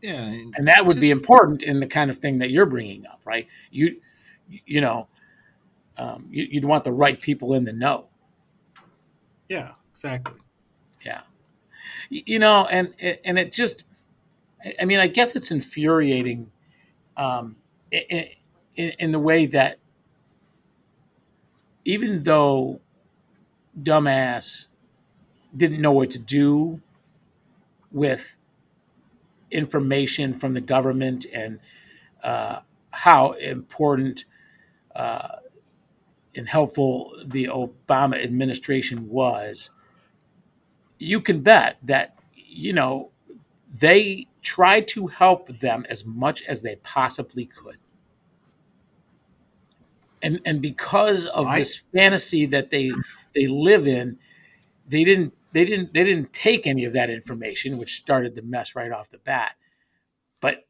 yeah and and that would be important in the kind of thing that you're bringing up, right? You, you know, um, you, you'd want the right people in the know, yeah exactly You know, and and it just, I- mean, I guess it's infuriating, um, in, in the way that even though dumbass didn't know what to do with information from the government and uh, how important uh, and helpful the Obama administration was, you can bet that, you know, they tried to help them as much as they possibly could. And and because of I- this fantasy that they they live in, they didn't they didn't they didn't take any of that information, which started the mess right off the bat. But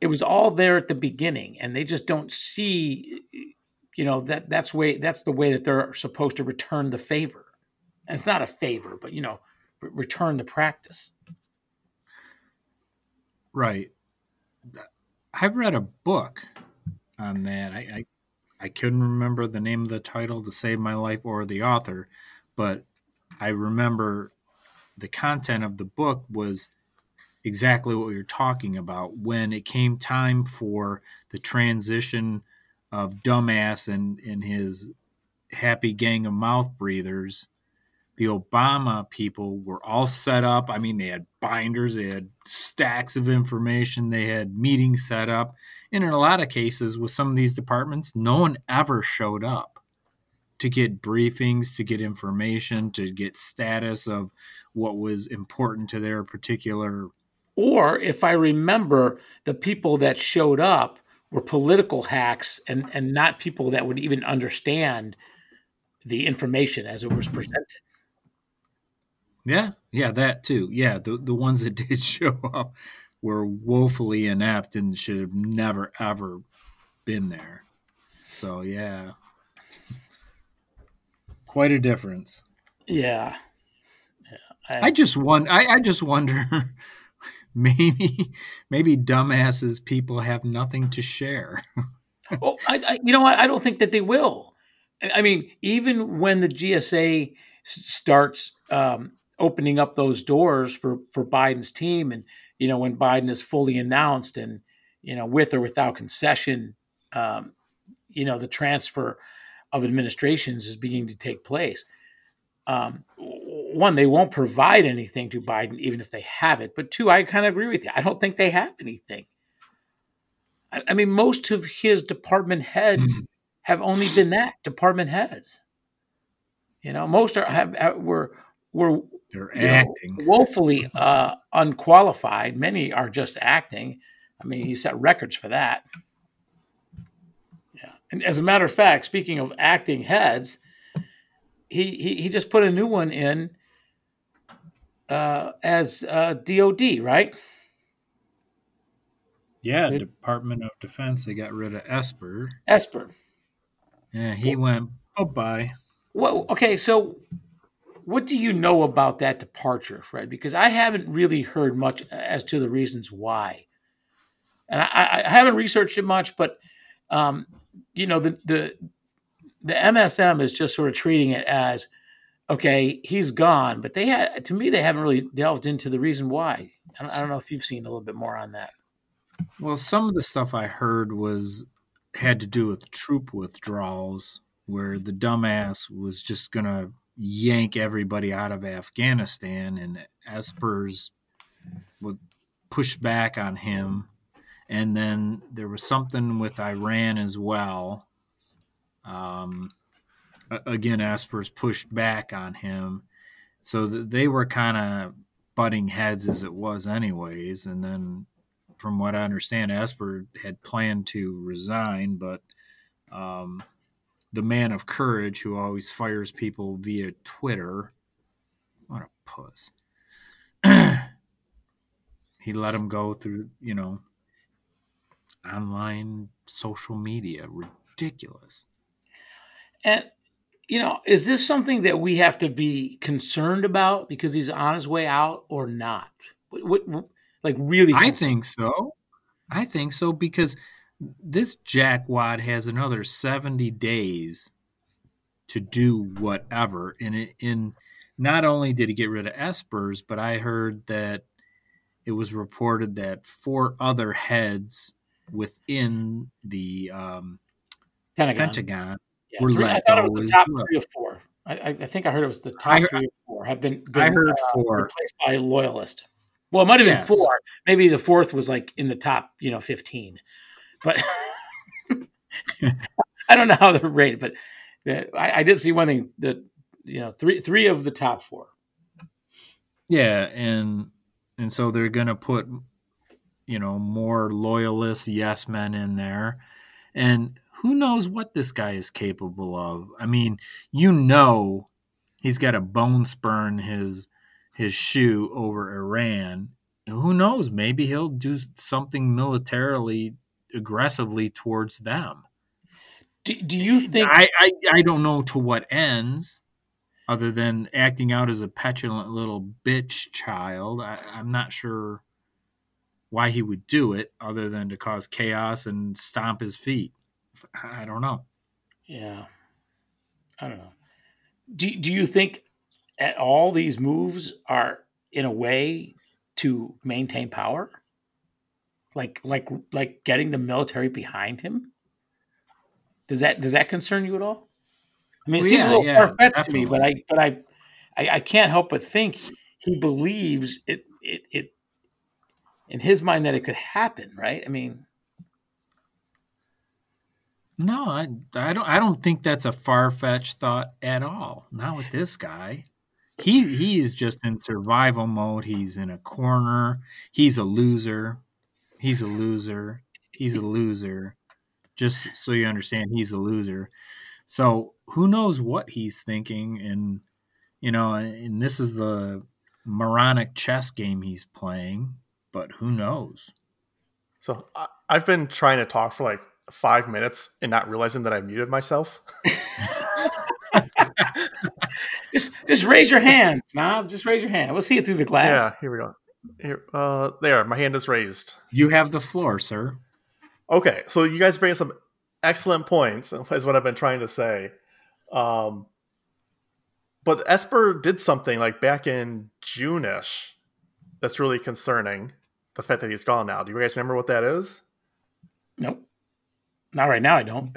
it was all there at the beginning, and they just don't see, you know, that that's way that's the way that they're supposed to return the favor. And it's not a favor, but you know, return to practice. Right. I read a book on that. I, I I couldn't remember the name of the title to save my life or the author, but I remember the content of the book was exactly what you're talking about. When it came time for the transition of dumbass and, and his happy gang of mouth breathers, the Obama people were all set up. I mean, they had binders, they had stacks of information, they had meetings set up. And in a lot of cases, with some of these departments, no one ever showed up to get briefings, to get information, to get status of what was important to their particular. Or if I remember, the people that showed up were political hacks and, and not people that would even understand the information as it was presented. Yeah, yeah, that too. Yeah, the, the ones that [laughs] did show up were woefully inept and should have never, ever been there. So, yeah. Quite a difference. Yeah. yeah. I just won. I, I just wonder. [laughs] Maybe, maybe dumbasses people have nothing to share. [laughs] well, I, I, you know what? I don't think that they will. I I mean, even when the GSA starts um, opening up those doors for for Biden's team, and you know when Biden is fully announced, and you know with or without concession, um, you know the transfer of administrations is beginning to take place. Um, one, they won't provide anything to Biden, even if they have it. But two, I kind of agree with you. I don't think they have anything. I, I mean, most of his department heads have only been that department heads. You know, most are have, have were were They're you know, acting. woefully uh, unqualified. Many are just acting. I mean, he set records for that. Yeah, and as a matter of fact, speaking of acting heads, he he, he just put a new one in uh, as uh, DOD, right? Yeah, It- Department of Defense. They got rid of Esper. Esper. Yeah, he went bye bye. Well, okay, so what do you know about that departure, Fred? Because I haven't really heard much as to the reasons why, and I, I haven't researched it much. But um, you know, the the the MSM is just sort of treating it as okay, he's gone, but they had to me they haven't really delved into the reason why. I don't, I don't know if you've seen a little bit more on that. Well, some of the stuff I heard was had to do with troop withdrawals, where the dumbass was just gonna yank everybody out of Afghanistan, and Esper's would push back on him, and then there was something with Iran as well. Um, again, Esper's pushed back on him, so th- they were kind of butting heads as it was, anyways, and then from what I understand, Esper had planned to resign, but um, the man of courage who always fires people via Twitter, what a puss. [clears throat] he let him go through, you know, online social media. Ridiculous. And you know, is this something that we have to be concerned about because he's on his way out or not? What, what like really? I think so. I think so because this jackwad has another 70 days to do whatever. And it, in not only did he get rid of Espers, but I heard that it was reported that four other heads within the um, Pentagon. Pentagon. Yeah, were three- I let thought it was the top well. three or four. I, I I think I heard it was the top I three or four have been. been I heard uh, four. replaced by loyalist. Well, it might have been Yeah, four. so- Maybe the fourth was like in the top, you know, fifteen. But [laughs] I don't know how they're rated. But I, I did see one thing that you know three three of the top four. Yeah, and and so they're going to put you know, more loyalist yes men in there. And who knows what this guy is capable of? I mean, you know, he's got a bone spurn his his shoe over Iran. Who knows? Maybe he'll do something militarily aggressively towards them. Do, do you think? I, I I don't know to what ends, other than acting out as a petulant little bitch child. I, I'm not sure why he would do it, other than to cause chaos and stomp his feet. I don't know. Yeah, I don't know. Do Do you think at all these moves are in a way to maintain power? Like like like getting the military behind him? Does that does that concern you at all? I mean, it Well, seems yeah, a little yeah, far fetched to me, but. I but I, I I can't help but think he believes it it it in his mind that it could happen, right? I mean, No, I, I don't. I don't think that's a far fetched thought at all. Not with this guy. He he is just in survival mode. He's in a corner. He's a loser. He's a loser. He's a loser. Just so you understand, he's a loser. So who knows what he's thinking, and you know, and this is the moronic chess game he's playing. But who knows? So I, I've been trying to talk for like five minutes and not realizing that I muted myself. [laughs] just just raise your hand, Snob. Just raise your hand. We'll see it through the glass. Yeah, here we go. Here, uh, there, my hand is raised. You have the floor, sir. Okay, so you guys bring some excellent points, is what I've been trying to say. Um, but Esper did something like back in June-ish that's really concerning. The fact that he's gone now. Do you guys remember what that is? Nope. Not right now. I don't.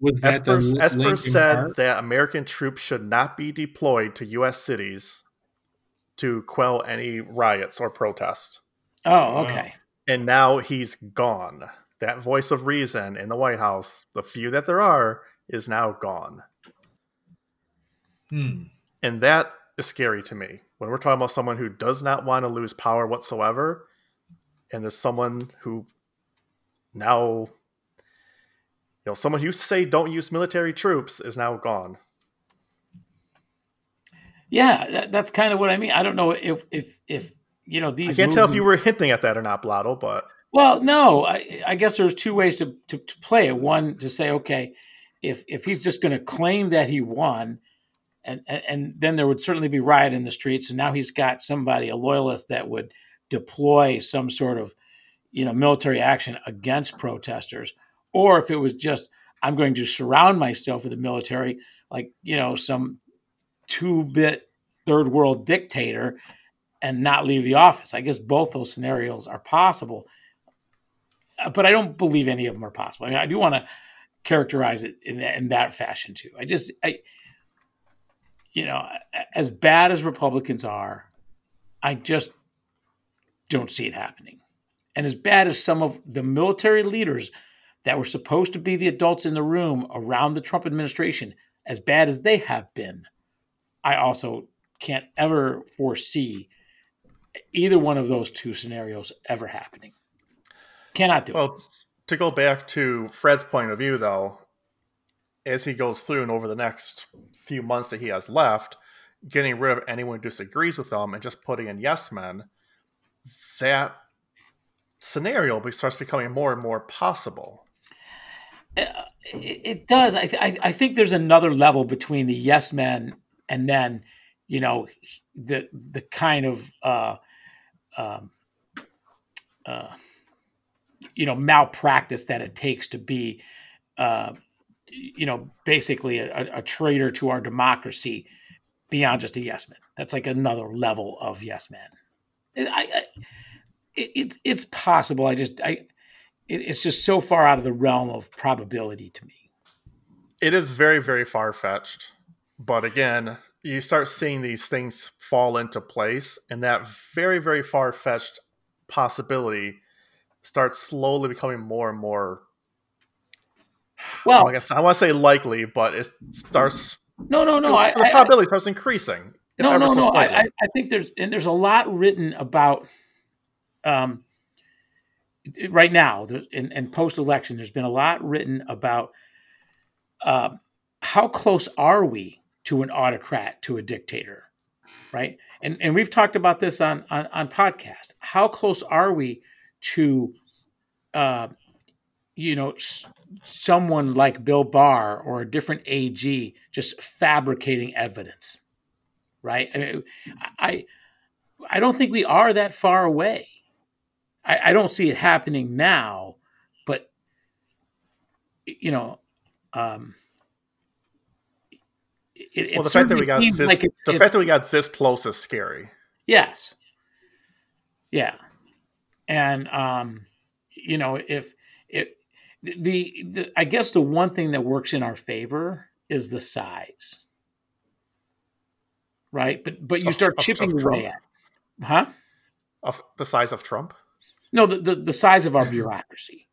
Was Esper, the Esper said Park? that American troops should not be deployed to U.S. cities to quell any riots or protests. Oh, okay. And now he's gone. That voice of reason in the White House, the few that there are, is now gone. Hmm. And that is scary to me. When we're talking about someone who does not want to lose power whatsoever, and there's someone who now, you know, someone who used say don't use military troops is now gone. Yeah, that, that's kind of what I mean. I don't know if if if you know these. I can't tell if you were hinting at that or not, Blotto, but Well, no. I, I guess there's two ways to, to to play it. One to say, okay, if if he's just going to claim that he won, and, and and then there would certainly be riot in the streets. And now he's got somebody, a loyalist, that would deploy some sort of you know military action against protesters. Or if it was just, I'm going to surround myself with the military, like you know some two bit third world dictator, and not leave the office. I guess both those scenarios are possible Uh, but I don't believe any of them are possible. I, mean, I do want to characterize it in, in that fashion too. I just, I, you know, as bad as Republicans are, I just don't see it happening. And as bad as some of the military leaders that were supposed to be the adults in the room around the Trump administration, as bad as they have been, I also can't ever foresee either one of those two scenarios ever happening. Cannot do it. Well, to go back to Fred's point of view, though, as he goes through and over the next few months that he has left, getting rid of anyone who disagrees with him and just putting in yes men, that scenario starts becoming more and more possible. Uh, it, it does. I, th- I think there's another level between the yes men and then you know the the kind of uh, um, uh, you know malpractice that it takes to be uh, you know basically a, a traitor to our democracy beyond just a yes man. That's like another level of yes man. I, I, it, it, it's possible. I just I it, it's just so far out of the realm of probability to me. It is very, very far fetched. But again, you start seeing these things fall into place, and that very, very far fetched possibility starts slowly becoming more and more Well, I guess I want to say likely, but it starts. no, no, no. I, the I, I probability starts increasing. no, no, so no. I. I, I think there's and there's a lot written about, um, right now in post election, there's been a lot written about uh, how close are we to an autocrat, to a dictator, right? And and we've talked about this on on, on podcast. How close are we to, uh, you know, s- someone like Bill Barr or a different AG just fabricating evidence, right? I, mean, I I don't think we are that far away. I, I don't see it happening now, but you know, um, it, well, the fact that we got this, like it's- the it's- fact that we got this close is scary. Yes. Yeah. And um, you know, if it the, the I guess the one thing that works in our favor is the size. Right? But but you Of- start chipping of away at huh? Of the size of Trump. No, the, the, the size of our bureaucracy.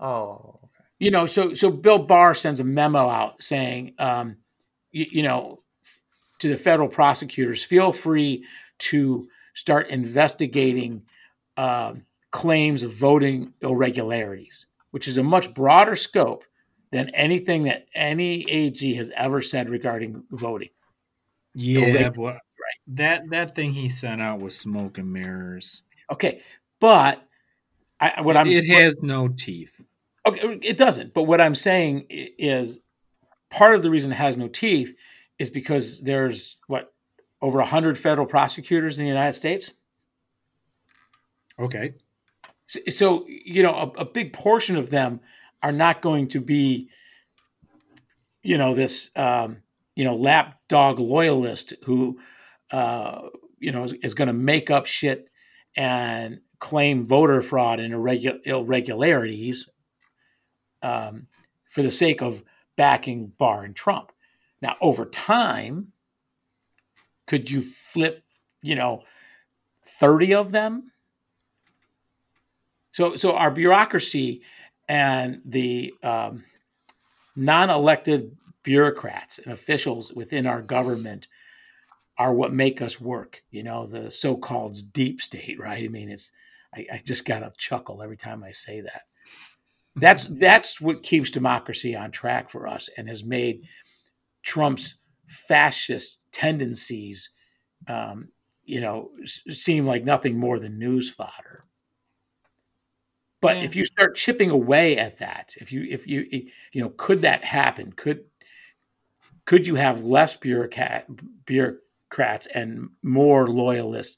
Oh, You know, so so Bill Barr sends a memo out saying, um, you, you know, to the federal prosecutors, feel free to start investigating uh, claims of voting irregularities, which is a much broader scope than anything that any AG has ever said regarding voting. Yeah, but that that thing he sent out was smoke and mirrors. Okay, but I, what I'm it has no teeth. Okay, it doesn't. But what I'm saying is part of the reason it has no teeth is because there's what over 100 federal prosecutors in the United States. Okay. So, so, you know, a, a big portion of them are not going to be, you know, this, um, you know, lapdog loyalist who, uh, you know, is, is going to make up shit and claim voter fraud and irregu- irregularities um, for the sake of backing Barr and Trump. Now, over time, could you flip, you know, 30 of them? So, so our bureaucracy and the um, non-elected bureaucrats and officials within our government are what make us work. You know, the so-called deep state, right? I mean, it's I, I just got to chuckle every time I say that. That's that's what keeps democracy on track for us and has made Trump's fascist tendencies, um, you know, s- seem like nothing more than news fodder. But Yeah. if you start chipping away at that, if you if you you know, could that happen? Could could you have less bureaucrat bureaucrats and more loyalists,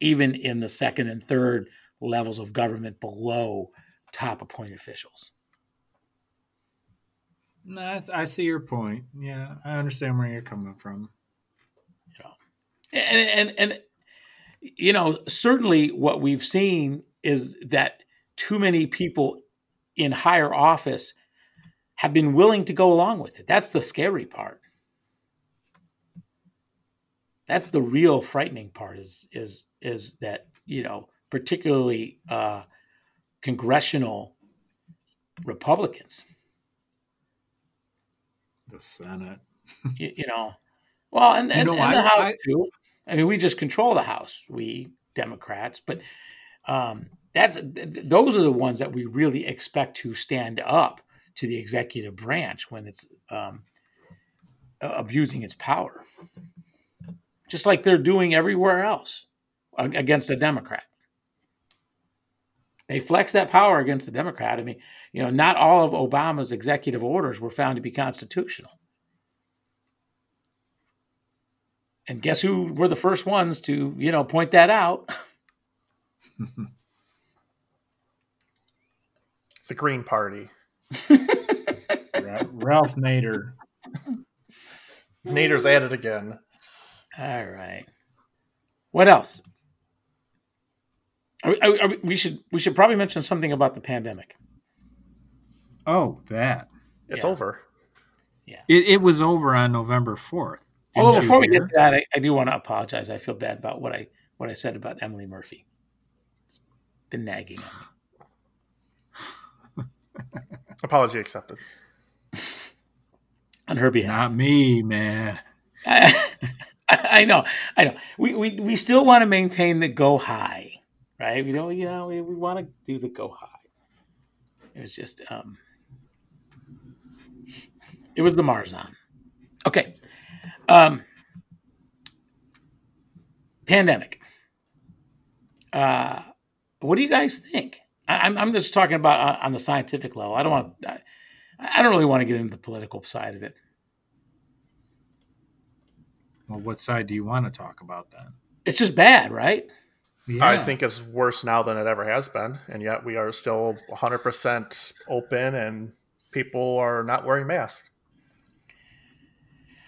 even in the second and third levels of government below top appointed officials? No, I, I see your point. Yeah, I understand where you're coming from. and and and you know certainly what we've seen is that too many people in higher office have been willing to go along with it that's the scary part that's the real frightening part is is is that you know particularly uh congressional republicans. The Senate. you, you know well and, You know, and I- the house I- too. I mean we just control the house we democrats but um that's th- th- those are the ones that we really expect to stand up to the executive branch when it's um abusing its power. Just like they're doing everywhere else against a democrat they flex that power against the democrat i mean you know not all of obama's executive orders were found to be constitutional And guess who were the first ones to, you know, point that out? [laughs] the Green Party. [laughs] Ralph Nader. Nader's at it again. All right. What else? Are, are- are we, we should we should probably mention something about the pandemic. Oh, that. It's Yeah. over. Yeah, it, it was over on November 4th. Although before we get to that, I, I do want to apologize. I feel bad about what I what I said about Emily Murphy. It's been nagging on me. [laughs] Apology accepted. me [laughs] on her behalf. Not me, man. I, [laughs] I know, I know. We, we we still want to maintain the go high, right? We don't, you know, we, we want to do the go high. It was just, um, it was the Marzen. Okay. Um, pandemic. Uh, what do you guys think? I, am I'm just talking about on, on the scientific level. I don't want. I, I don't really want to get into the political side of it. Well, what side do you want to talk about then? It's just bad, right? Yeah. I think is worse now than it ever has been, and yet we are still 100% open, and people are not wearing masks.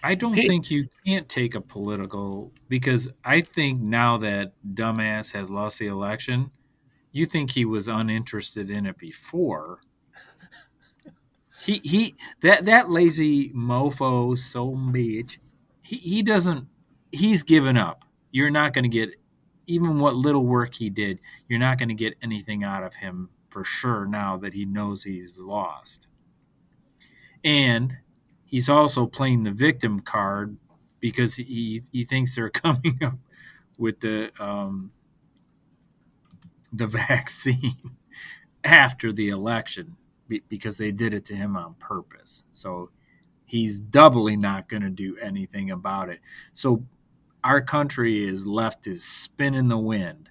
I don't think you can't take a political because I think now that dumbass has lost the election, you think he was uninterested in it before. he he that that lazy mofo so bitch. He he doesn't. He's given up. You're not going to get even what little work he did. You're not going to get anything out of him for sure now that he knows he's lost. And he's also playing the victim card because he he thinks they're [laughs] coming up with the um, the [laughs] vaccine after the election because they did it to him on purpose. So he's doubly not going to do anything about it. So our country is left to spin in the wind.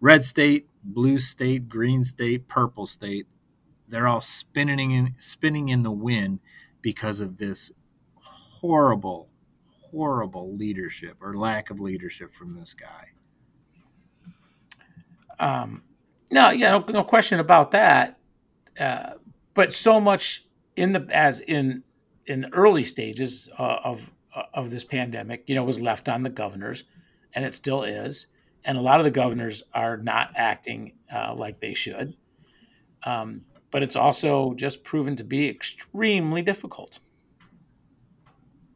Red state, blue state, green state, purple state, they're all spinning in, spinning in the wind because of this horrible, horrible leadership or lack of leadership from this guy. Um, no, yeah, no, no question about that. Uh, but so much in the as in in the early stages uh, of of this pandemic, you know, was left on the governors, and it still is. And a lot of the governors are not acting uh, like they should. Um, but it's also just proven to be extremely difficult.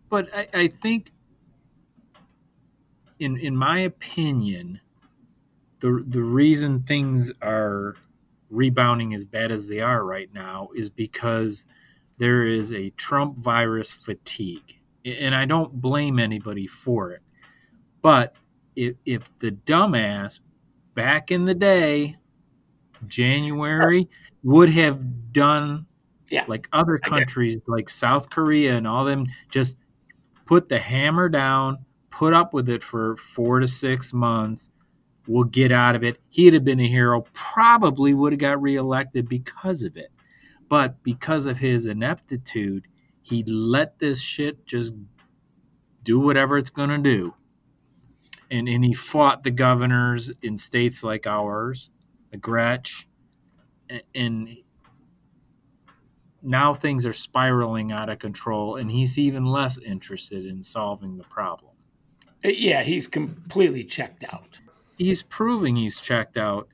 But I, I think, in in my opinion, the the reason things are rebounding as bad as they are right now is because there is a Trump virus fatigue. And I don't blame anybody for it. But if, if the dumbass back in the day, January, would have done yeah. like other countries like South Korea and all them just put the hammer down, put up with it for four to six months, we'll get out of it. He'd have been a hero, probably would have got reelected because of it. But because of his ineptitude, he let this shit just do whatever it's going to do. And, and he fought the governors in states like ours, the Gretch, and now things are spiraling out of control, and he's even less interested in solving the problem. Uh, yeah, he's completely checked out. He's proving he's checked out.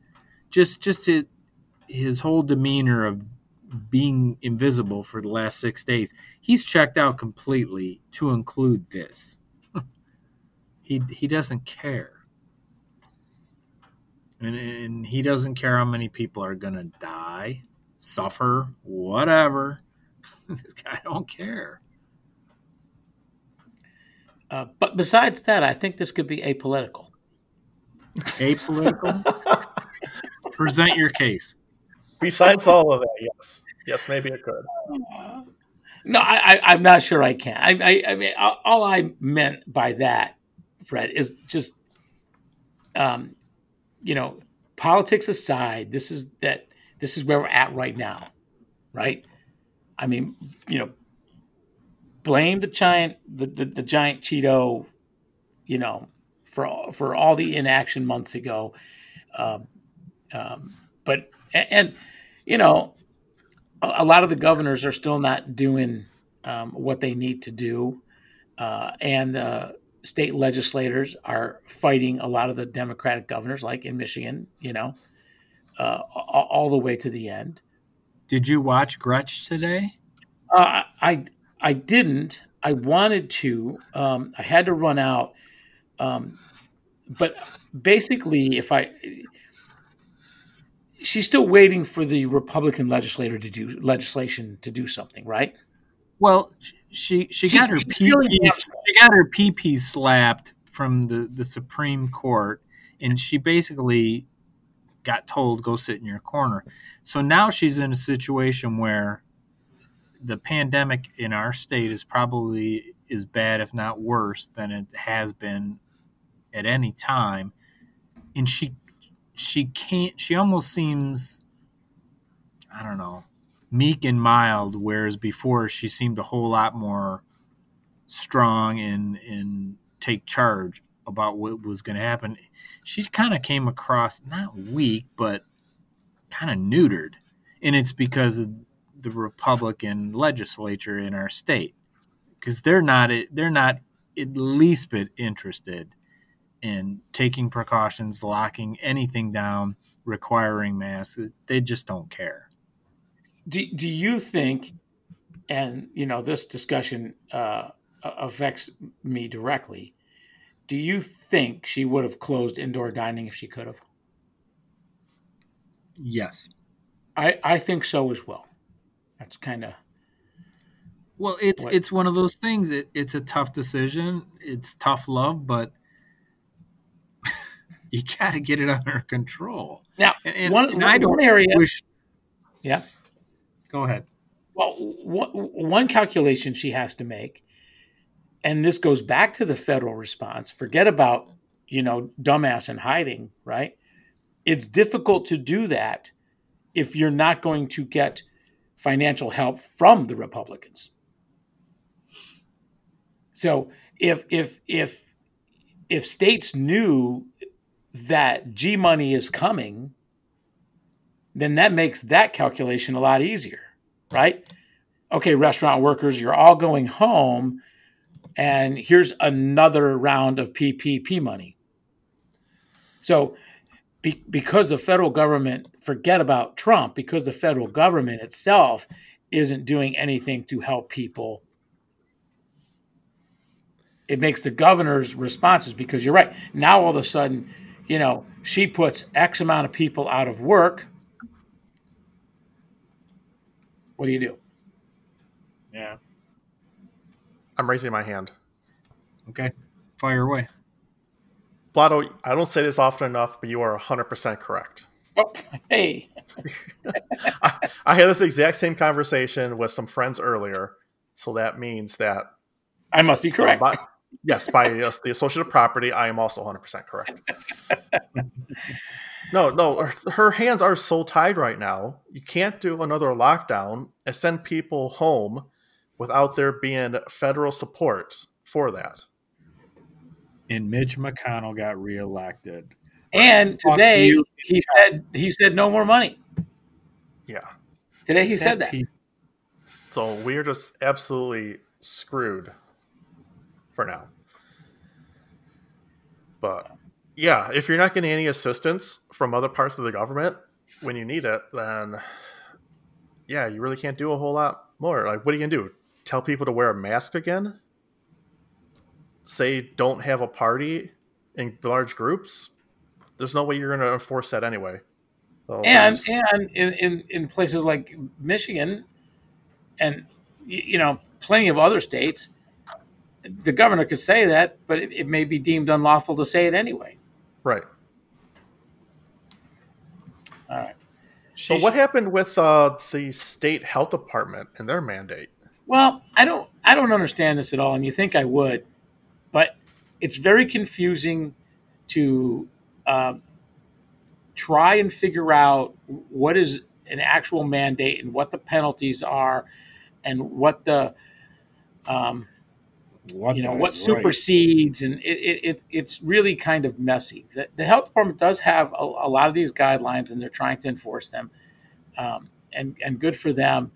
Just, just to, his whole demeanor of being invisible for the last six days, he's checked out completely. To include this, [laughs] he he doesn't care and, and he doesn't care how many people are going to die, suffer, whatever. [laughs] this guy don't care. Uh, but besides that, I think this could be apolitical. Apolitical? [laughs] Present your case. Besides all of that, yes. Yes, maybe it could. [sighs] No, I, am not sure I can. I, I, I mean, all I meant by that, Fred, is just um, you know, politics aside, this is that this is where we're at right now, right? I mean, you know, blame the giant the, the, the giant Cheeto, you know, for for all the inaction months ago. Um, um, but and, you know, a, a, lot of the governors are still not doing um, what they need to do, uh, and uh, state legislators are fighting a lot of the Democratic governors, like in Michigan, you know, uh, all the way to the end. Did you watch Gretch today? Uh, I I didn't. I wanted to. Um, I had to run out. Um, but basically, if I, she's still waiting for the Republican legislator to do legislation to do something, right? Well, she she, got her PP she got her PP slapped from the the Supreme Court, and she basically got told go sit in your corner. So now she's in a situation where the pandemic in our state is probably as bad, if not worse, than it has been at any time. And she she can't she almost seems I don't know, meek and mild, whereas before she seemed a whole lot more strong and and take charge about what was going to happen. She kind of came across not weak, but kind of neutered, and it's because of the Republican legislature in our state, because they're not they're not at least bit interested in taking precautions, locking anything down, requiring masks. They just don't care. Do, do you think, and you know, this discussion uh, affects me directly. Do you think she would have closed indoor dining if she could have? Yes. I, I think so as well. That's kind of well. It's what- it's one of those things. It, it's a tough decision. It's tough love, but [laughs] you got to get it under control. now And, and, one, and I don't area. wish. Yeah. Go ahead. Well, one, one calculation she has to make, and this goes back to the federal response. Forget about you know dumbass in hiding, right? It's difficult to do that if you're not going to get financial help from the Republicans. So if if if if states knew that G money is coming, then that makes that calculation a lot easier, right? Okay, restaurant workers, you're all going home, and here's another round of PPP money. So, be, because the federal government, forget about Trump, because the federal government itself isn't doing anything to help people, it makes the governor's responses because you're right. Now, all of a sudden, you know, she puts X amount of people out of work. What do you do? Yeah. I'm raising my hand. Okay. Fire away. Blotto, I don't say this often enough, but you are 100% correct. Oh, hey, [laughs] I, I had this exact same conversation with some friends earlier. So that means that, I must be correct. by- yes, by uh, the associative property, I am also 100% correct. [laughs] no, no, her, her hands are so tied right now. You can't do another lockdown and send people home without there being federal support for that. And Mitch McConnell got reelected. And Fuck today you. he said he said no more money. Yeah. Today he said that. pe- So we're just absolutely screwed for now. But yeah, if you're not getting any assistance from other parts of the government when you need it, then yeah, you really can't do a whole lot more. Like, what are you gonna do? Tell people to wear a mask again? Say don't have a party in large groups? There's no way you're gonna enforce that anyway. So and and in, in in places like Michigan, and you know plenty of other states, the governor could say that, but it, it may be deemed unlawful to say it anyway. right. All right. So what happened with uh, the state health department and their mandate? Well, I don't I don't understand this at all, and you think I would, but it's very confusing to um, try and figure out what is an actual mandate and what the penalties are, and what the um, what you know what what is right. supersedes, and it, it, it it's really kind of messy. The, the health department does have a, a lot of these guidelines, and they're trying to enforce them, um, and and good for them.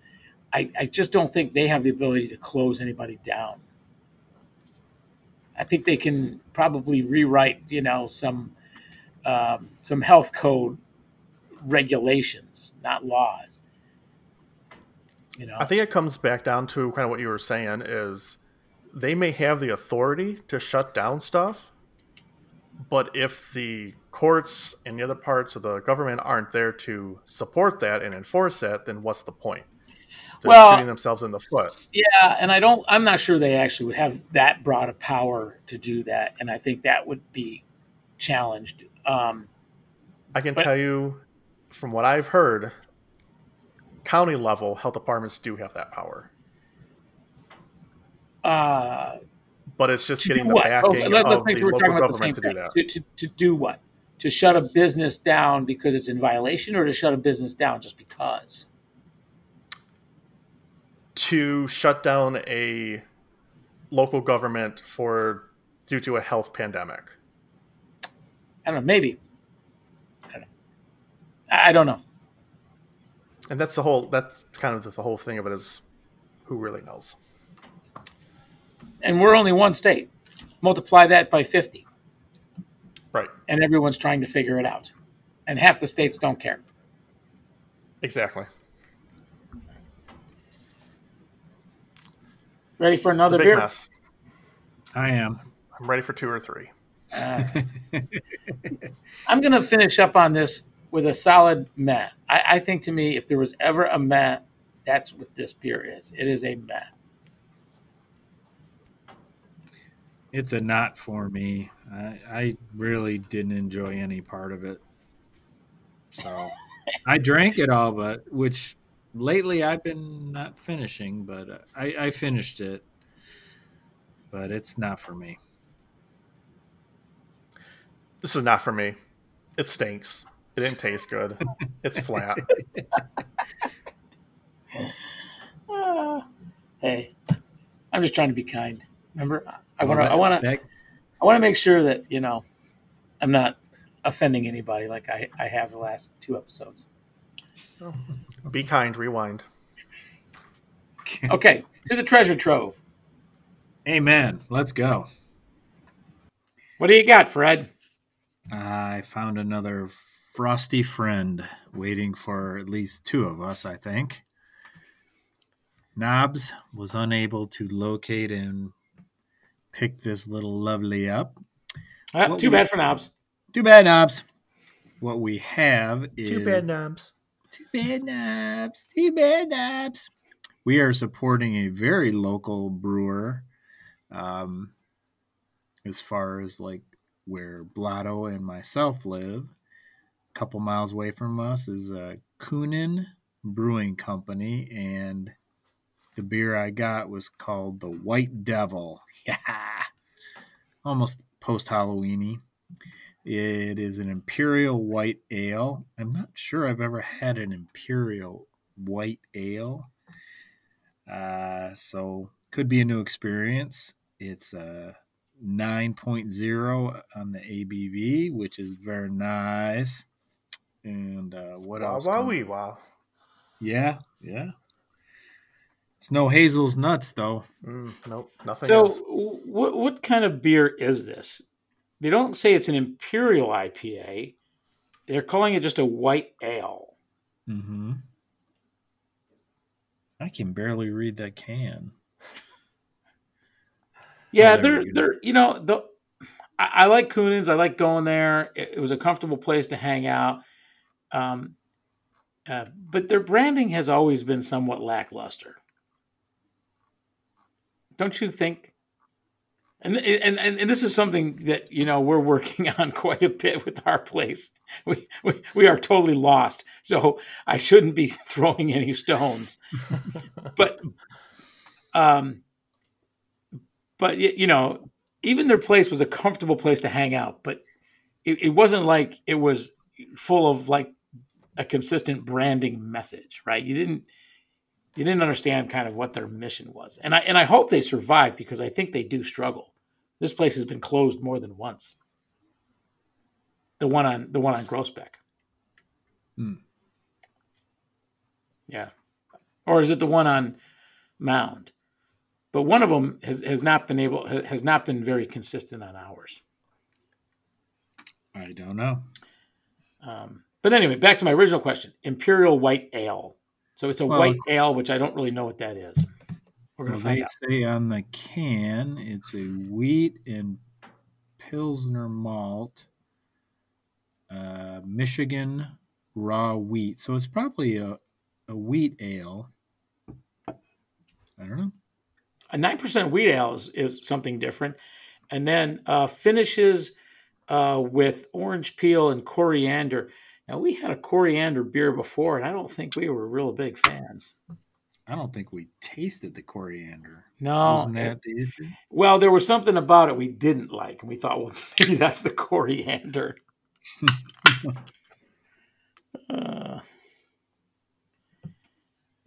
I, I just don't think they have the ability to close anybody down. I think they can probably rewrite, you know, some um, some health code regulations, not laws. You know, I think it comes back down to kind of what you were saying is they may have the authority to shut down stuff, but if the courts and the other parts of the government aren't there to support that and enforce that, then what's the point? They're Well- shooting themselves in the foot. Yeah, and I don't. I'm not sure they actually would have that broad of power to do that, and I think that would be challenged. Um, I can But- tell you from what I've heard, county level health departments do have that power, Uh, but it's just getting the what? backing Oh, let, us of make the sure we're local talking about the same government to thing. do that. To, to, to do what? To shut a business down because it's in violation, or to shut a business down just because? To shut down a local government for due to a health pandemic. I don't know. Maybe. I don't know. I don't know. And that's the whole. That's kind of the, the whole thing of it is, who really knows? And we're only one state. Multiply that by 50, Right. and everyone's trying to figure it out. And half the states don't care. Exactly. Ready for It's a another big beer? mess. I am. I'm ready for two or three. Uh. [laughs] I'm going to finish up on this with a solid meh. I, I think to me, if there was ever a meh, that's what this beer is. It is a meh. It's a not for me. I, I really didn't enjoy any part of it. So [laughs] I drank it all, but which lately I've been not finishing, but uh, I, I finished it. But it's not for me. This is not for me. It stinks. It didn't taste good. It's flat. [laughs] Ah, hey, I'm just trying to be kind. Remember, I want to. I want to. I want to make sure that you know, I'm not offending anybody like I, I have the last two episodes. Be kind. Rewind. [laughs] Okay, to the treasure trove. Amen. Let's go. What do you got, Fred? I found another frosty friend waiting for at least two of us, I think. Knobs was unable to locate and pick this little lovely up. Uh, too we- bad for knobs. Too bad, Knobs. What we have is Too bad, knobs. Too bad, Knobs. Too bad, Knobs. We are supporting a very local brewer. Um, as far as like where Blotto and myself live, a couple miles away from us is a Kuhnhenn Brewing Company, and the beer I got was called the White Devil. [laughs] Yeah, almost post Halloweeny. It is an imperial white ale. I'm not sure I've ever had an imperial white ale. Uh, so could be a new experience. It's a 9.0 on the ABV, which is very nice. And uh, what Wow, else? wow, wee, wow. Yeah, yeah. It's no Hazel's nuts though. Mm, nope, nothing So, is. what what kind of beer is this? They don't say it's an imperial IPA. They're calling it just a white ale. Mm-hmm. I can barely read that can. Yeah, there they're they're you know the I, I like Kuhnhenn's. I like going there. It, it was a comfortable place to hang out. Um, uh, but their branding has always been somewhat lackluster. Don't you think? And, and and and this is something that you know we're working [laughs] on quite a bit with our place. We we, we are totally lost, so I shouldn't be [laughs] throwing any stones. [laughs] but um, but you know, even their place was a comfortable place to hang out. But it, it wasn't like it was full of like a consistent branding message, right? You didn't you didn't understand kind of what their mission was, and I and I hope they survive because I think they do struggle. This place has been closed more than once. The one on the one on Groesbeck. Hmm. Yeah, or is it the one on Mound? But one of them has, has not been able has not been very consistent on hours. I don't know. Um, but anyway, back to my original question: Imperial White Ale. So it's a Well- white ale, which I don't really know what that is. We're gonna Well, find they out. say on the can it's a wheat and pilsner malt, uh, Michigan raw wheat. So it's probably a, a wheat ale. I don't know. A nine percent wheat ale is, is something different, and then uh, finishes uh, with orange peel and coriander. Now we had a coriander beer before, and I don't think we were real big fans. I don't think we tasted the coriander. No, Wasn't that the issue? well, there was something about it we didn't like, and we thought, well, [laughs] maybe that's the coriander. [laughs] Uh,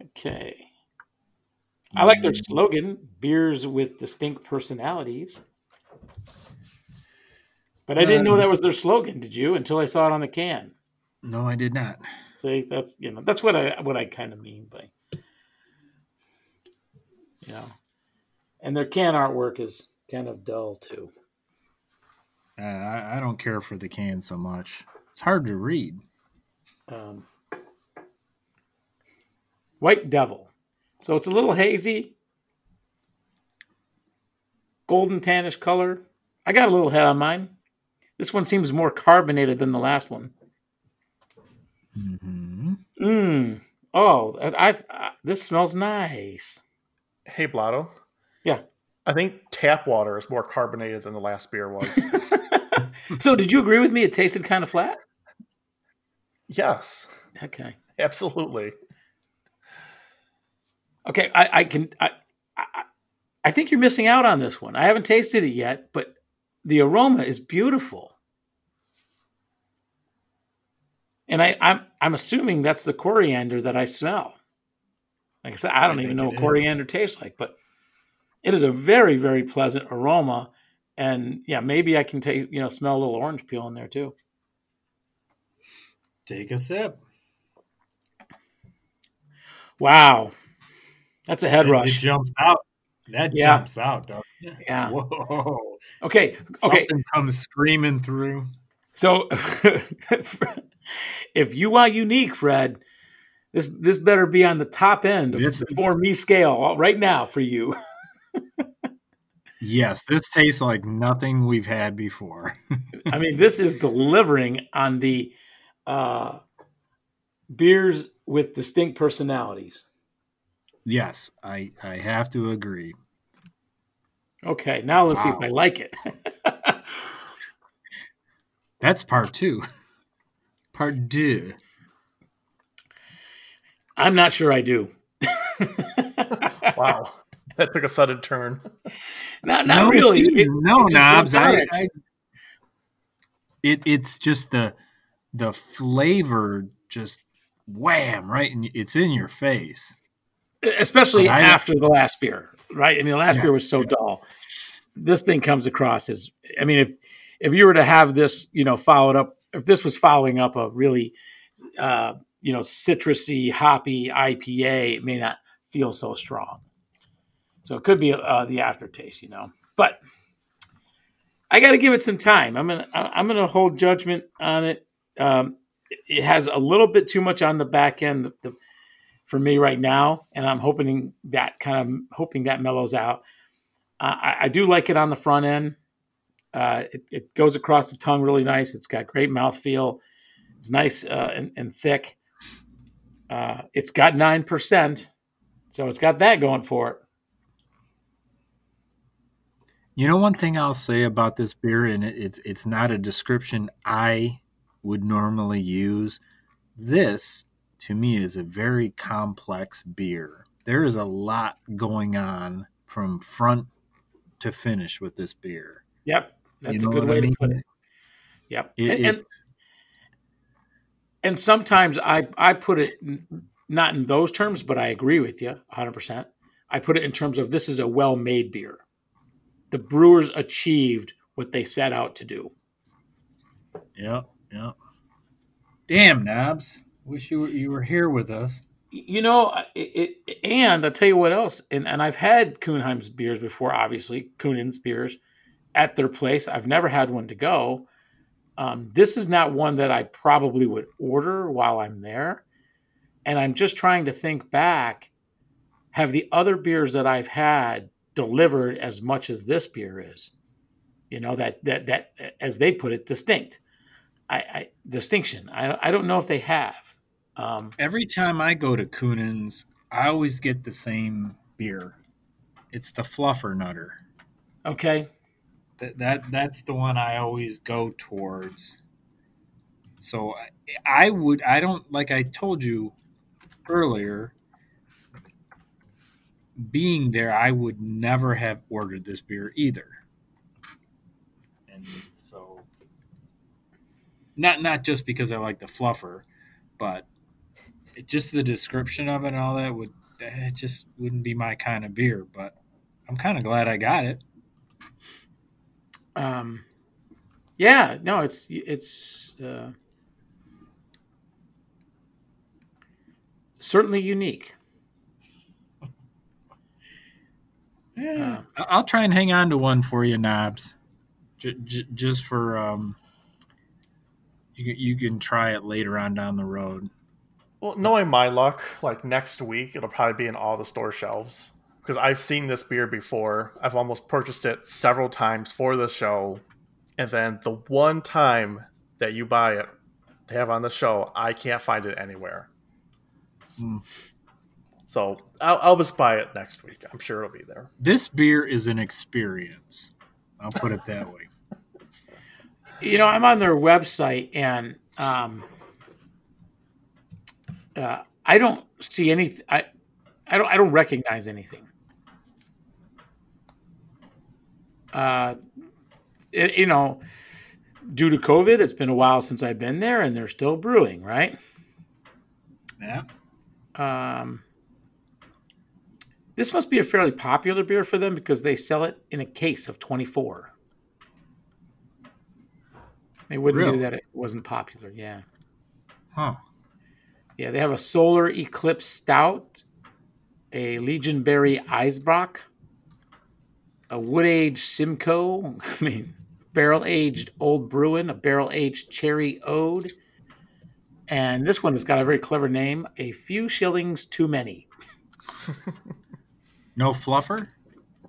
okay. I like their slogan beers with distinct personalities. But I didn't know that was their slogan, did you? Until I saw it on the can. No, I did not. See, that's you know, that's what I what I kind of mean by you know. And their can artwork is kind of dull too. Uh, I, I don't care for the can so much. It's hard to read. Um, White Devil. So it's a little hazy, golden tannish color. I got a little head on mine. This one seems more carbonated than the last one. Hmm Mmm. Oh, I, I, I this smells nice. Hey, Blotto. Yeah. I think tap water is more carbonated than the last beer was. [laughs] so, did you agree with me? It tasted kind of flat. yes, Okay. absolutely. Okay. I, I can. I, I, I think you're missing out on this one. I haven't tasted it yet, but the aroma is beautiful. And I, I'm I'm assuming that's the coriander that I smell. Like I said, I don't I even know what is. coriander tastes like, but it is a very very pleasant aroma. And yeah, maybe I can take you know smell a little orange peel in there too. Take a sip. Wow, that's a head It- It jumps out. That Yeah. jumps out, doesn't? Yeah. [laughs] Whoa. Okay, okay. Something comes screaming through. So, [laughs] if you want unique, Fred, this this better be on the top end of This the for me scale right now for you. [laughs] Yes, this tastes like nothing we've had before. I mean, this is delivering on the uh, beers with distinct personalities. yes, I I have to agree. Okay, now let's see if I like it. [laughs] That's part two. [laughs] Part deux. I'm not sure I do. [laughs] Wow, that took a sudden turn. not not no, really. it- It- no, it knobs. I. I, it it's just the the flavor just wham right, and it's in your face. especially I- after the last beer, right? I mean, the last Yeah, beer was so yes. dull. This thing comes across as, I mean, if if you were to have this, you know, followed up, if this was following up a really, uh, you know, citrusy, hoppy IPA, it may not feel so strong. So it could be uh, the aftertaste, you know. But I got to give it some time. I'm gonna I'm gonna hold judgment on it. Um, it has a little bit too much on the back end. The, the for me right now, and I'm hoping that kind of hoping that mellows out. Uh, I, I do like it on the front end. Uh, it, it goes across the tongue really nice. It's got great mouthfeel. It's nice uh, and, and thick. Uh, it's got nine percent, so it's got that going for it. You know, one thing I'll say about this beer, and it, it's it's not a description I would normally use. This, to me, is a very complex beer. There is a lot going on from front to finish with this beer. Yep, that's You a good what I way mean? to put it. Yep, It- and, and and sometimes I I put it not in those terms, but I agree with you 100. percent I put it in terms of this is a well made beer. The brewers achieved what they set out to do. Yep, yep. Damn, Knobs. Wish you were, you were here with us. You know, it, it, and I'll tell you what else. And, and I've had Kuhnhenn's beers before, obviously, Kuhnhenn's beers at their place. I've never had one to go. Um, this is not one that I probably would order while I'm there. And I'm just trying to think back have the other beers that I've had delivered as much as this beer is? You know, that, that, that as they put it, distinct. I, I distinction. I, I don't know if they have. Um, Every time I go to Kuhnhenn's, I always get the same beer. It's the Fluffer Nutter. okay. That, that that's the one I always go towards. So I, I would, I don't, like I told you earlier, being there, I would never have ordered this beer either. And so, not not just because I like the fluffer, but it, just the description of it and all that would it just wouldn't be my kind of beer. But I'm kind of glad I got it. Um, yeah, no, it's it's uh, certainly unique. Yeah, I- I'll try and hang on to one for you, Knobs. J- j- just for um, you you can try it later on down the road. Well, knowing my luck, like next week, it'll probably be in all the store shelves because I've seen this beer before. I've almost purchased it several times for the show, and then the one time that you buy it to have on the show, I can't find it anywhere. Hmm. So I'll, I'll just buy it next week. I'm sure it'll be there. This beer is an experience. I'll put it that way. You know, I'm on their website and um, uh, I don't see anything. I I don't I don't recognize anything. Uh, it, you know, due to COVID, it's been a while since I've been there, and they're still brewing, right? Yeah. Um, this must be a fairly popular beer for them because they sell it in a case of 24. They wouldn't do that if it wasn't popular. Yeah. Huh. Yeah, they have a Solar Eclipse Stout, a Legion Berry Eisbock, a Wood Aged Simcoe, [laughs] I mean, Barrel Aged Old Bruin, a Barrel Aged Cherry Ode, and this one has got a very clever name, A Few Shillings Too Many. [laughs] No fluffer?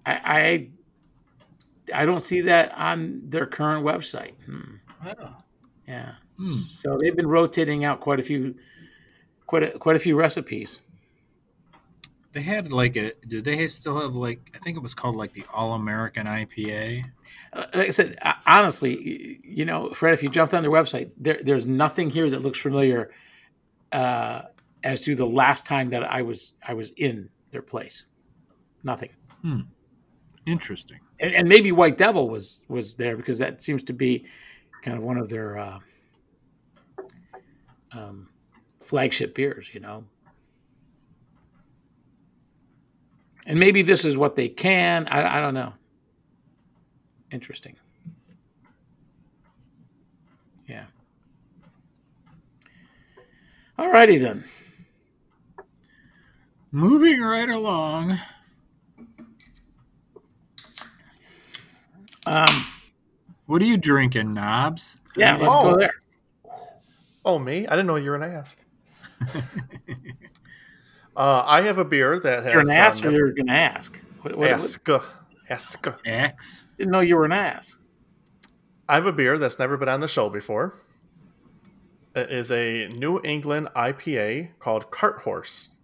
I, I, I don't see that on their current website. Hmm. Oh. Yeah. Hmm. So they've been rotating out quite a few, quite a, quite a few recipes. They had like a. Do they still have like? I think it was called like the All American IPA. Uh, like I said, honestly, you know, Fred, if you jumped on their website, there, there's nothing here that looks familiar uh, as to the last time that I was I was in their place. Nothing, Hmm. Interesting. and, and maybe White Devil was was there because that seems to be kind of one of their uh, um, flagship beers, you know. And maybe this is what they can. I, I don't know. Interesting. Yeah. All righty then. Moving right along. Um, What are you drinking, Knobs? yeah, let's Oh. go there. Oh, me? I didn't know you were an ass. [laughs] uh, I have a beer that has. You're an ass, uh, or you're going to ask? What, what, what- ask. Ask. X. didn't know you were an ass. I have a beer that's never been on the show before. It is a New England IPA called Cart Horse. [laughs]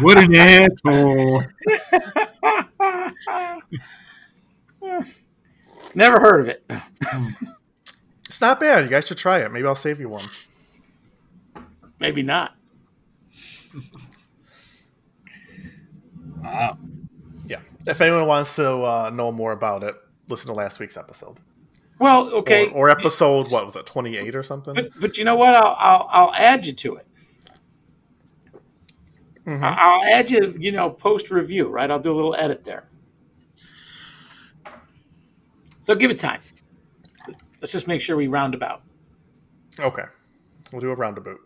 What an asshole. [laughs] Never heard of it. It's not bad. You guys should try it. Maybe I'll save you one. Maybe not. Wow. Yeah. If anyone wants to uh, know more about it, listen to last week's episode. Well, okay, Or, or episode, what was it, 28 or something? but but you know what? I'll I'll, I'll add you to it. Mhm. I- I'll add you. You know, post review, right? I'll do a little edit there. So give it time. Let's just make sure we round about. Okay. We'll do a roundabout.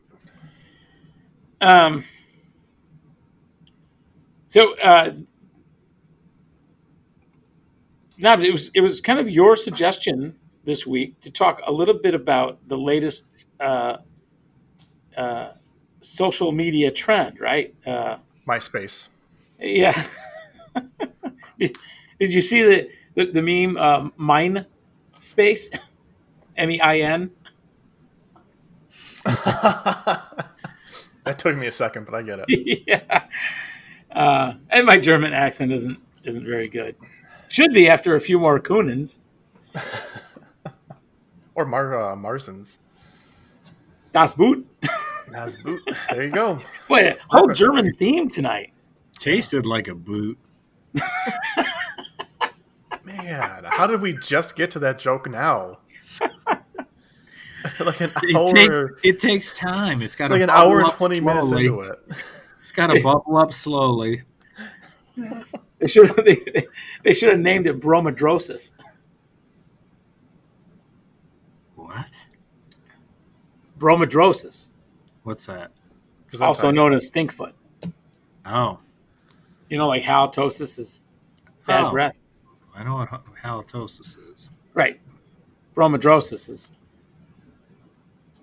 Um, so, uh, it was it was kind of your suggestion this week to talk a little bit about the latest uh, uh, social media trend, right? Uh, MySpace. yeah. [laughs] did, did you see the the, the meme uh, Mine Space? M E I N. [laughs] that took me a second, but I get it. [laughs] yeah. Uh, and my German accent isn't isn't very good. Should be after a few more Kuhnhenns. or Mar uh, Marzens. Das Boot. That's boot. There you go. [laughs] Boy, a whole German theme tonight. Tasted like a boot. Man, how did we just get to that joke now? [laughs] like an It hour, takes it takes time. It's got like to an hour and up twenty minutes into it. It's got to [laughs] bubble up slowly. They should have [laughs] they, they should have named it bromidrosis. What? Bromidrosis, What's that? also known as stinkfoot. Oh, You know, like halitosis is bad Oh. breath. I know what halitosis is. Right. Bromidrosis is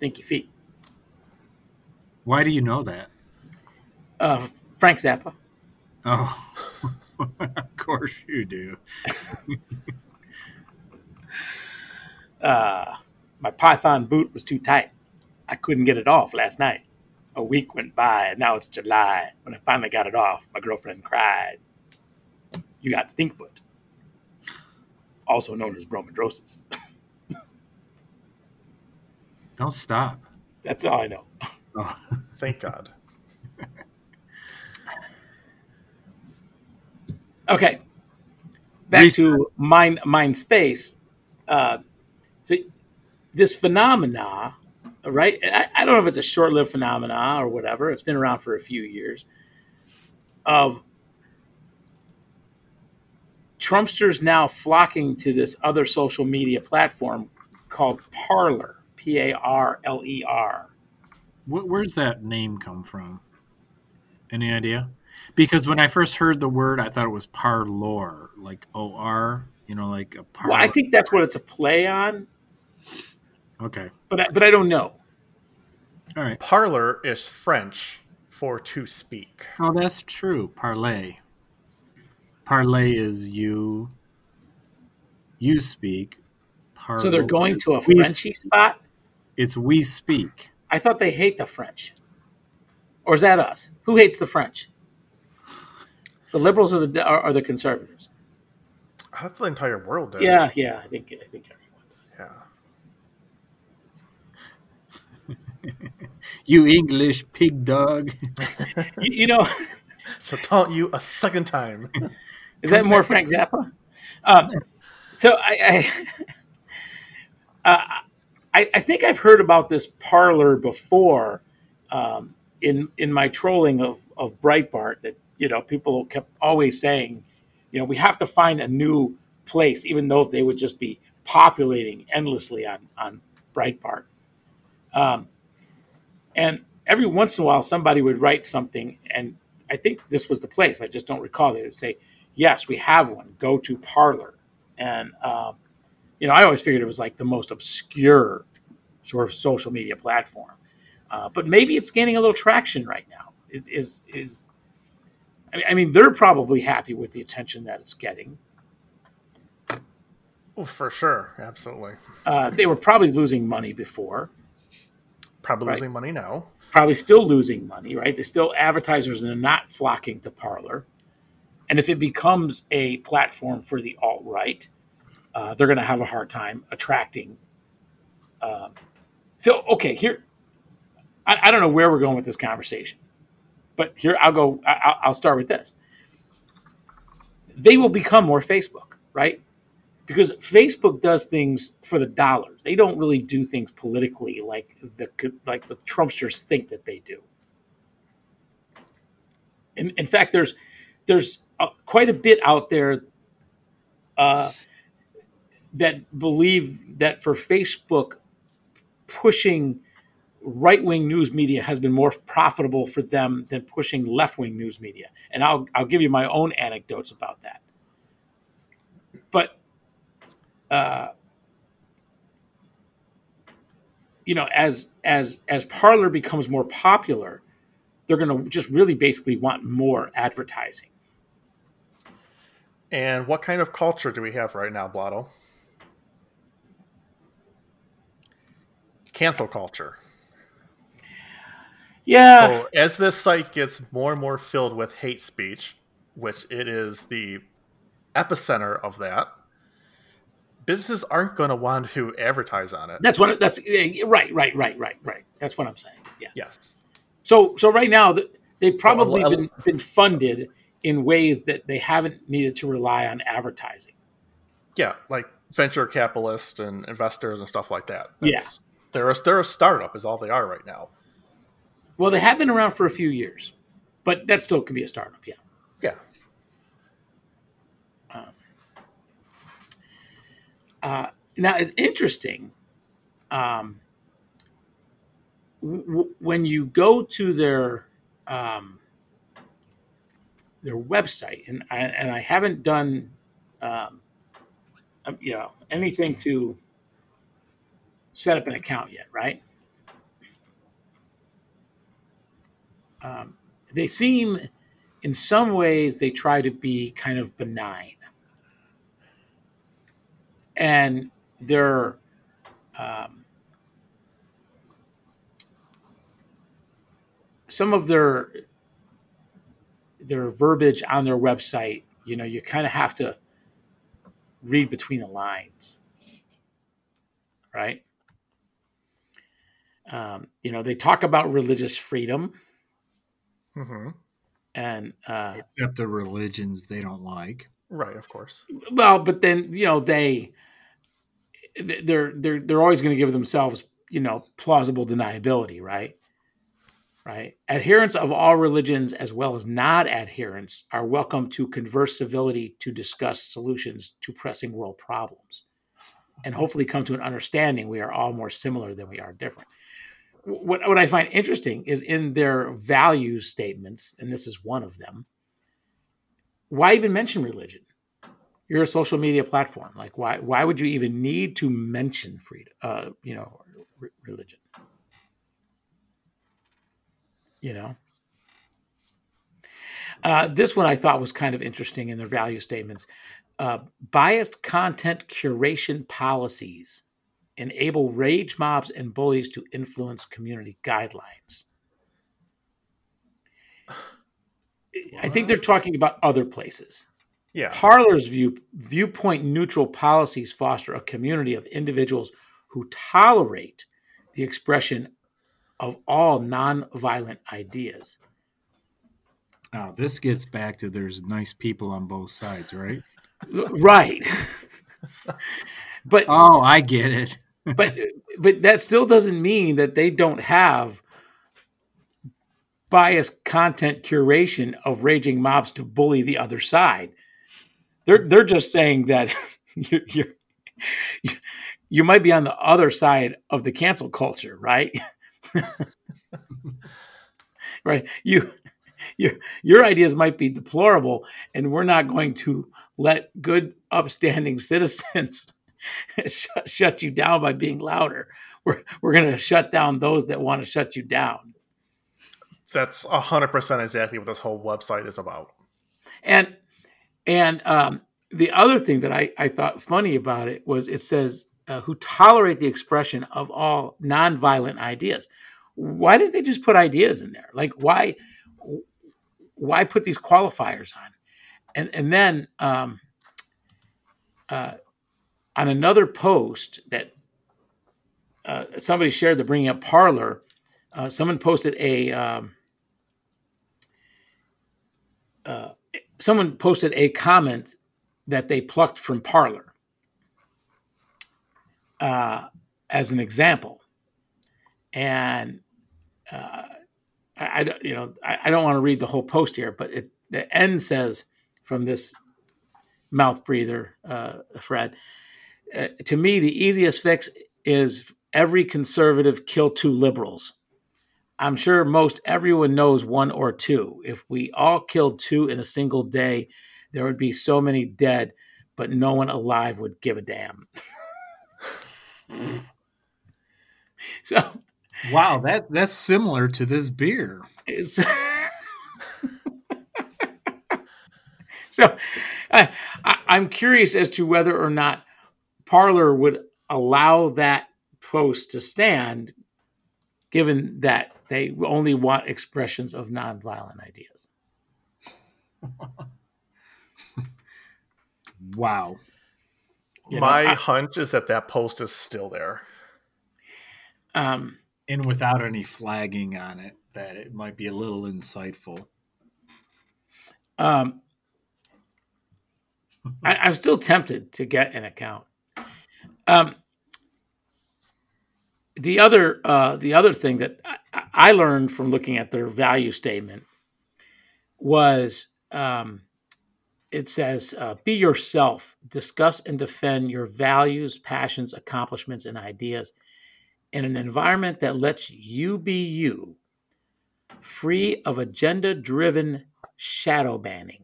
stinky feet. Why do you know that? Uh, Frank Zappa. Oh, [laughs] of course you do. [laughs] Uh, my Python boot was too tight. I couldn't get it off last night. A week went by, and now it's July. When I finally got it off, my girlfriend cried. You got stinkfoot, also known as bromidrosis. [laughs] Don't stop. That's all I know. Oh, [laughs] Thank God. Okay. Back Research. to mind mind space. Uh, so this phenomena, right? I, I don't know if it's a short lived phenomena or whatever. It's been around for a few years. Of Trumpsters now flocking to this other social media platform called Parler, P A R L E R. Wh- where's that name come from? Any idea? Because when I first heard the word, I thought it was parlor, like O R. You know, like a parlor. Well, I think that's what it's a play on, Okay. but I, but I don't know. All right. Parlor is French for to speak. Oh, that's true. Parlay. Parlay is you. You speak. So they're going to a We- Frenchy spot. It's we speak. I thought they hate the French. Or is that us? Who hates the French? The liberals or the or, or the conservatives? That's the entire world. Dude. Yeah, yeah. I think I think everyone does. Yeah. [laughs] You English pig dog. [laughs] You, you know, [laughs] So taunt you a second time. is that more Frank Zappa? Um, so I, I, uh, I I think I've heard about this Parler before um, in in my trolling of of Breitbart. That you know people kept always saying, you know, we have to find a new place, even though they would just be populating endlessly on on Breitbart. Um, and every once in a while, somebody would write something, and I think this was the place. I just don't recall. They would say, "Yes, we have one. Go to Parler." And um, you know, I always figured it was like the most obscure sort of social media platform, uh, but maybe it's gaining a little traction right now. Is is is? I mean- I mean, they're probably happy with the attention that it's getting. Oh, for sure. Absolutely. Uh, they were probably losing money before. Probably Right. losing money now. probably still losing money, right? They're still advertisers and they're not flocking to Parler. And if it becomes a platform for the alt right, uh, they're going to have a hard time attracting. Um, so, okay, here, I, I don't know where we're going with this conversation, but here I'll go, I, I'll- start with this. They will become more Facebook, right? Because Facebook does things for the dollars. They don't really do things politically like the like the Trumpsters think that they do. In, in fact, there's there's uh, quite a bit out there uh, that believe that for Facebook pushing right wing news media has been more profitable for them than pushing left wing news media. And I'll I'll give you my own anecdotes about that. But uh, you know, as as as Parler becomes more popular, they're going to just really basically want more advertising. And what kind of culture do we have right now, Blotto? Cancel culture. Yeah, So as this site gets more and more filled with hate speech, which it is the epicenter of that, businesses aren't going to want to advertise on it. That's what that's right, right, right, right, right. That's what I'm saying. Yeah. Yes. So so right now they've probably a- been been funded in ways that they haven't needed to rely on advertising. Yeah, like venture capitalists and investors and stuff like that. Yeah. They're a, they're a startup, is all they are right now. Well, they have been around for a few years, but that still can be a startup. Yeah. Yeah. Now it's interesting. Um, w- w- when you go to their um, their website, and I, and I haven't done um, um, you know anything to set up an account yet, right? Um, they seem, in some ways, they try to be kind of benign, and they're um, some of their their verbiage on their website you know you kind of have to read between the lines. Right um, you know they talk about religious freedom. Hmm and uh, Except the religions they don't like. Right, of course. well but then you know they they're they're they're always going to give themselves you know plausible deniability right? Right? Adherents of all religions as well as not adherents are welcome to converse civility to discuss solutions to pressing world problems. And hopefully come to an understanding we are all more similar than we are different what, what i find interesting is in their values statements and this is one of them why even mention religion you're a social media platform. Like, why why would you even need to mention freedom? Uh, you know, re- religion. You know. Uh, this one I thought was kind of interesting in their value statements. Uh, biased content curation policies enable rage mobs and bullies to influence community guidelines. I think they're talking about other places. Yeah. Parler's view, viewpoint neutral policies foster a community of individuals who tolerate the expression of all nonviolent ideas. Now, this gets back to there's nice people on both sides, right? [laughs] Right. [laughs] but Oh, I get it. But but that still doesn't mean that they don't have biased content curation of raging mobs to bully the other side. They're they're just saying that [laughs] you're, you're you might be on the other side of the cancel culture, right? [laughs] right. You your your ideas might be deplorable, and we're not going to let good, upstanding [laughs] citizens [laughs] shut, shut you down by being louder. We're we're going to shut down those that want to shut you down. That's 100% exactly what this whole website is about. And and um, the other thing that I, I thought funny about it was it says uh, who tolerate the expression of all nonviolent ideas. Why didn't they just put ideas in there? Like why why put these qualifiers on? And and then um, uh, on another post that uh, somebody shared, the bringing up Parler. Uh, someone posted a um, uh, someone posted a comment that they plucked from Parler uh, as an example, and uh, I, don't- you know I, I don't want to read the whole post here, but it, the end says from this mouth breather, uh, Fred. Uh, to me, the easiest fix is every conservative kill two liberals. I'm sure most everyone knows one or two. If we all killed two in a single day, there would be so many dead, but no one alive would give a damn. [laughs] so Wow, that that's similar to this beer. [laughs] so I, I, I'm curious as to whether or not Parler would allow that post to stand, given that they only want expressions of nonviolent ideas. [laughs] Wow. You know, My I- hunch is that that post is still there. um, And without any flagging on it, that it might be a little insightful. Um, I, I'm still tempted to get an account. Um, the other uh, the other thing that I, I learned from looking at their value statement was um, it says uh, be yourself discuss and defend your values passions accomplishments and ideas in an environment that lets you be you free of agenda driven shadow banning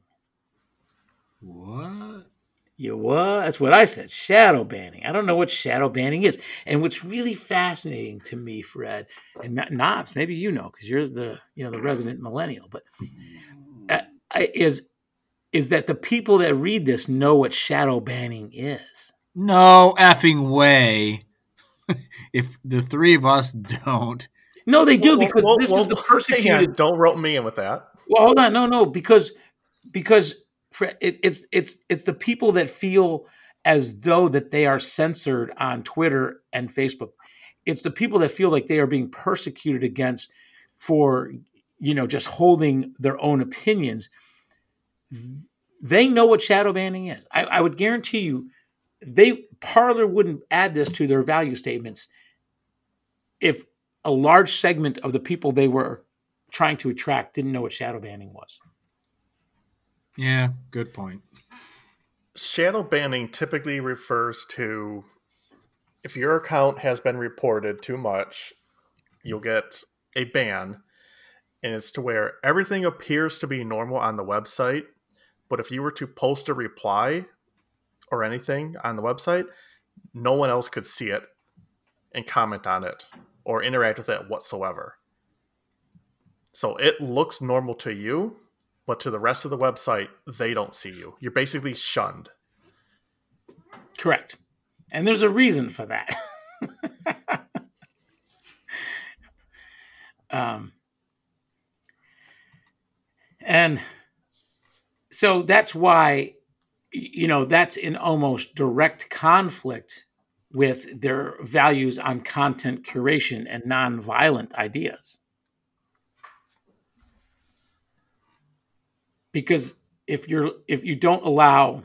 What? You what? That's what I said. Shadow banning. I don't know what shadow banning is. And what's really fascinating to me, Fred, and Kn- Knobs, maybe you know because you're the you know the resident millennial, but uh, is is that the people that read this know what shadow banning is? No effing way. [laughs] if the three of us don't, No, they do Well, because well, this well, is the persecuted. Don't rope me in with that. Well, hold on. No, no, because because Fred, it, it's it's it's the people that feel as though that they are censored on Twitter and Facebook. It's the people that feel like they are being persecuted against for you know just holding their own opinions. They know what shadow banning is. I, I would guarantee you, they Parler wouldn't add this to their value statements if a large segment of the people they were trying to attract didn't know what shadow banning was. Yeah, good point. Shadow banning typically refers to if your account has been reported too much, you'll get a ban. And it's to where everything appears to be normal on the website, but if you were to post a reply or anything on the website, no one else could see it and comment on it or interact with it whatsoever. So it looks normal to you, but to the rest of the website, they don't see you. You're basically shunned. Correct. And there's a reason for that. [laughs] um, and so that's why, you know, that's in almost direct conflict with their values on content curation and nonviolent ideas. Because if you're if you don't allow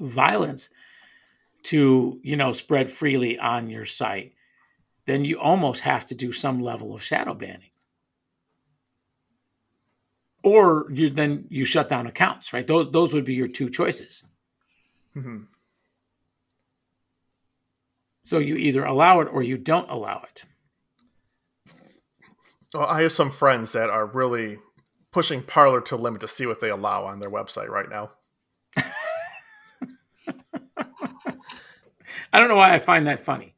violence to you know spread freely on your site then you almost have to do some level of shadow banning. Or you then you shut down accounts right? Those those would be your two choices. Mhm. so you either allow it or you don't allow it. Well, I have some friends that are really pushing Parler to limit to see what they allow on their website right now. i don't know why i find that funny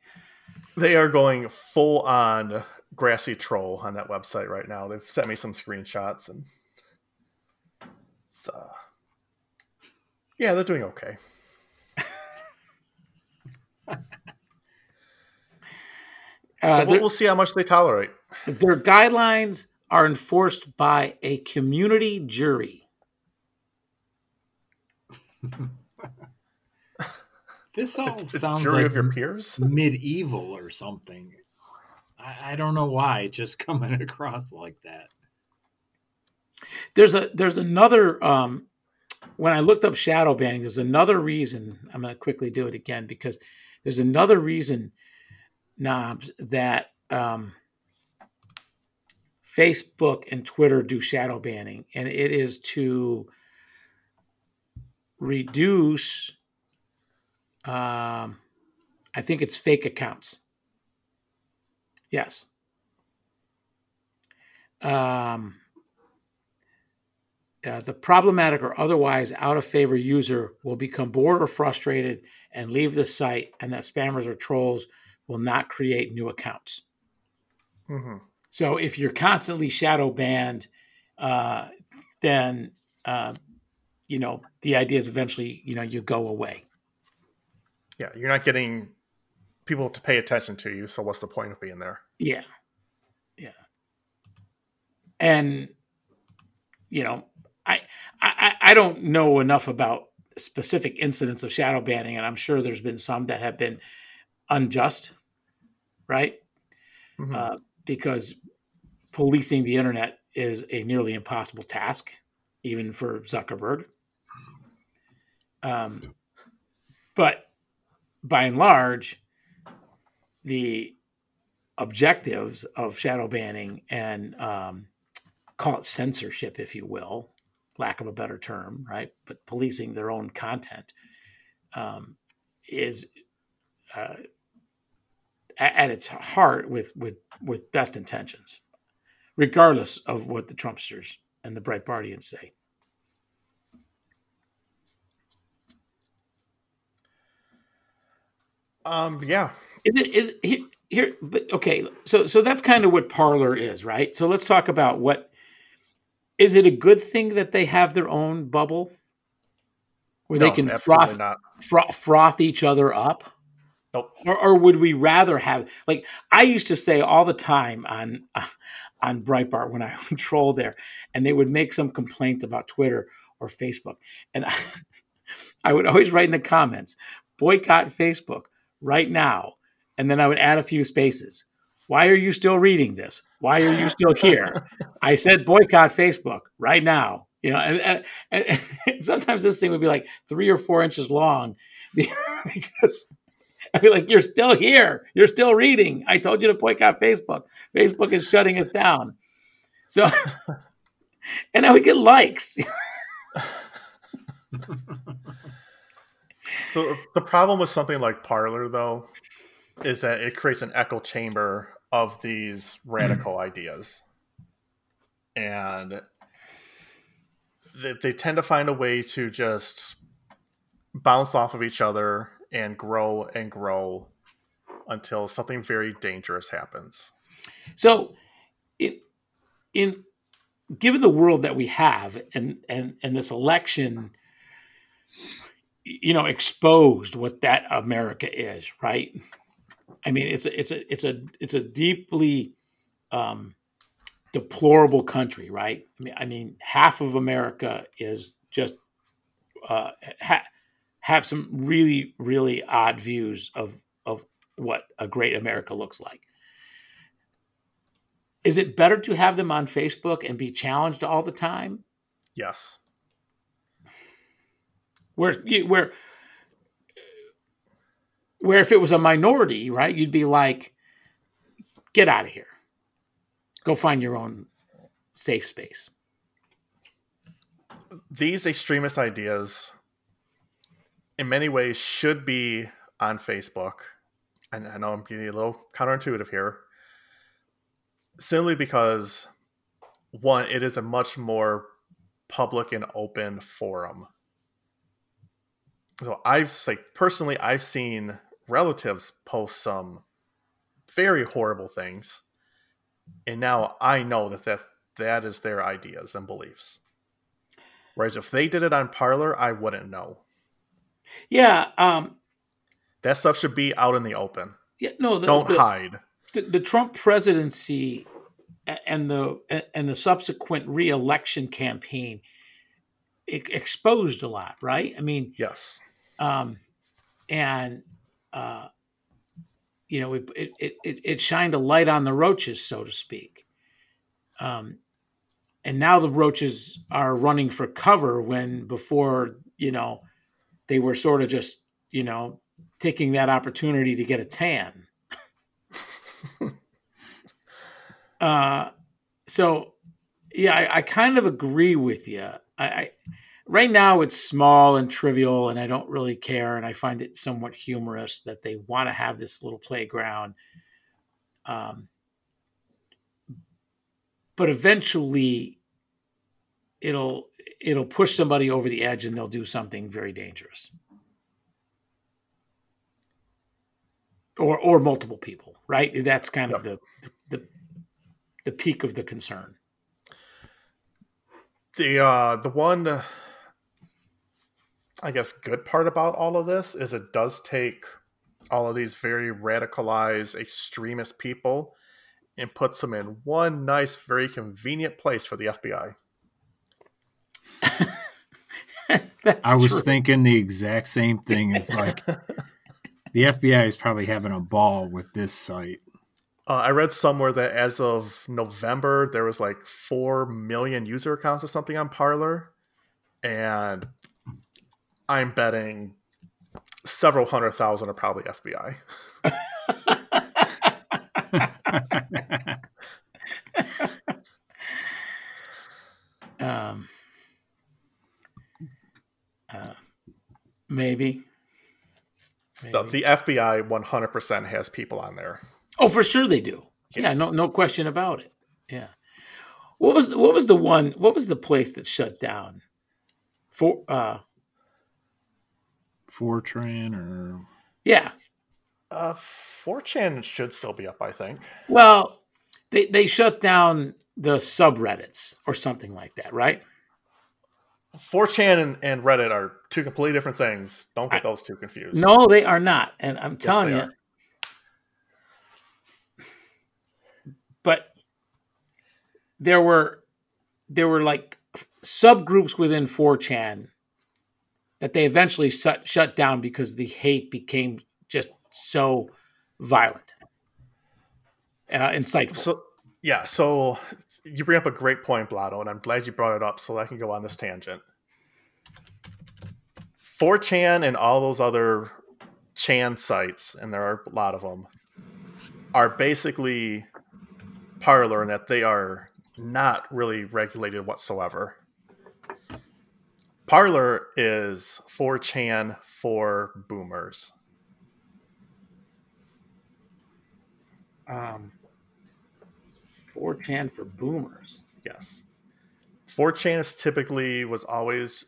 They are going full on grassy troll on that website right now. They've sent me some screenshots and it's, uh, yeah, they're doing okay. [laughs] uh, So we'll, we'll see how much they tolerate. their guidelines are enforced by a community jury This [laughs] all sounds jury like of your peers. medieval or something. I, I don't know why just [laughs] coming across like that. there's a there's another um when i looked up shadow banning there's another reason i'm going to quickly do it again because there's another reason knobs that um facebook and twitter do shadow banning and it is to reduce um i think it's fake accounts. Yes. Um uh, the problematic or otherwise out of favor user will become bored or frustrated and leave the site, and that spammers or trolls will not create new accounts. hmm So if you're constantly shadow banned, uh, then uh, you know the idea is eventually you know you go away. Yeah, you're not getting people to pay attention to you. So what's the point of being there? Yeah, yeah, and you know, I I I don't know enough about specific incidents of shadow banning, and I'm sure there's been some that have been unjust, right? Mhm. Uh, because policing the internet is a nearly impossible task, even for Zuckerberg. Um, but by and large, the objectives of shadow banning and um, call it censorship, if you will, lack of a better term, right? But policing their own content um, is uh, at its heart with with with best intentions, regardless of what the Trumpsters and the Breitbartians say. Um, yeah, Is it is here, here but okay, so so that's kind of what Parler is, right? So let's talk about what is it a good thing that they have their own bubble where they can froth, not. froth froth each other up? Nope. Or, or would we rather have like I used to say all the time on [laughs] on Breitbart when I [laughs] would troll there, and they would make some complaint about Twitter or Facebook, and I, [laughs] I would always write in the comments, boycott Facebook right now, and then I would add a few spaces. Why are you still reading this? Why are you still here? I said boycott Facebook right now. You know, and, and, and sometimes this thing would be like three or four inches long because I'd [laughs] be like, "You're still here. You're still reading. I told you to boycott Facebook. Facebook is shutting us down." So, [laughs] and I would get likes. [laughs] So the problem with something like Parler, though, is that it creates an echo chamber of these mm-hmm. radical ideas, and they, they tend to find a way to just bounce off of each other and grow and grow until something very dangerous happens. So, in in given the world that we have, and and and this election, you know, exposed what that America is, right? I mean, it's a it's a it's a it's a deeply um, deplorable country, right? I mean, I mean, half of America is just uh, ha- have some really really odd views of of what a great America looks like is it better to have them on Facebook and be challenged all the time? Yes. Where you- where where if it was a minority, right, you'd be like, get out of here. Go find your own safe space. these extremist ideas in many ways should be on Facebook. And I know I'm getting a little counterintuitive here. Simply because one, it is a much more public and open forum. So I've like personally I've seen relatives post some very horrible things. And now I know that that, that is their ideas and beliefs. Whereas if they did it on Parler, I wouldn't know. Yeah, um, That stuff should be out in the open. yeah, no, the, Don't the, hide. the, the Trump presidency and the and the subsequent reelection campaign it exposed a lot, right? I mean, Yes. um, and uh, you know, it, it it it shined a light on the roaches, so to speak. Um, and now the roaches are running for cover when before you know they were sort of just you know taking that opportunity to get a tan. [laughs] uh, so yeah, I, I kind of agree with you. I, I right now it's small and trivial and i don't really care and i find it somewhat humorous that they want to have this little playground um, but eventually it'll it'll push somebody over the edge and they'll do something very dangerous. Or or multiple people right? That's kind of the the the peak of the concern. The uh the one uh, I guess good part about all of this is it does take all of these very radicalized extremist people and puts them in one nice, very convenient place for the FBI. [laughs] That's I was true. thinking the exact same thing. It's like [laughs] the FBI is probably having a ball with this site. Uh, I read somewhere that as of November, there was like 4 million user accounts or something on Parler. And I'm betting several hundred thousand are probably FBI. [laughs] um, maybe. No, Maybe. the FBI 100% has people on there. Oh, for sure they do. Yeah, no, no question about it. Yeah. What was what was the one? What was the place that shut down? For uh, Fortran or yeah. Uh, 4chan should still be up, I think. Well, they they shut down the subreddits or something like that, right? 4chan and, and Reddit are two completely different things. Don't get I- those two confused. No, they are not, and I'm Yes, telling you. are. But there were there were like subgroups within 4chan that they eventually shut shut down because the hate became just so violent, uh, insightful. So, yeah, so you bring up a great point, Blotto, and I'm glad you brought it up so I can go on this tangent. 4chan and all those other Chan sites, and there are a lot of them, are basically Parler in that they are not really regulated whatsoever. Parler is 4chan for boomers. um, 4chan for boomers. Yes. 4chan is typically was always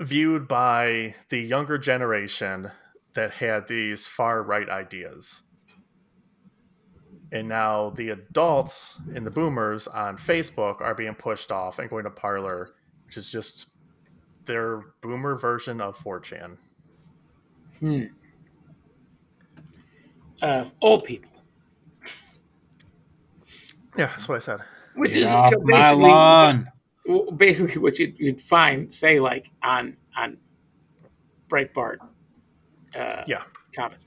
viewed by the younger generation that had these far right ideas. And now the adults and the boomers on Facebook are being pushed off and going to Parler, which is just their boomer version of 4chan. Hmm. Uh, old people, Yeah, that's what I said. which Get is you know, my basically lawn. basically what you'd, you'd find, say, like on on Breitbart uh, Yeah, comments.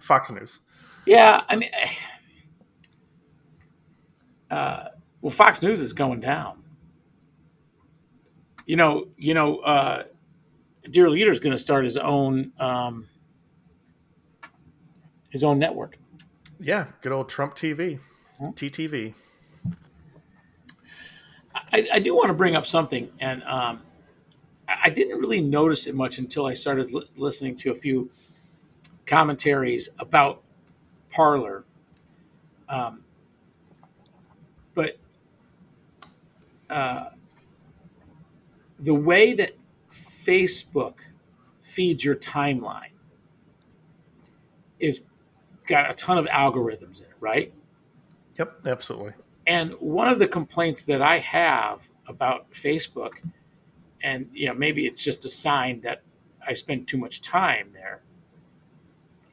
Fox News. Yeah, I mean, uh, well, Fox News is going down. You know, you know, uh, Dear Leader is going to start his own um, his own network. Yeah, good old Trump TV, Huh? TTV. I, I do want to bring up something, and um, I didn't really notice it much until I started li- listening to a few commentaries about Parler. Um, but uh, the way that Facebook feeds your timeline is got a ton of algorithms in it, right? Yep, absolutely. And one of the complaints that I have about Facebook, and you know, maybe it's just a sign that I spend too much time there,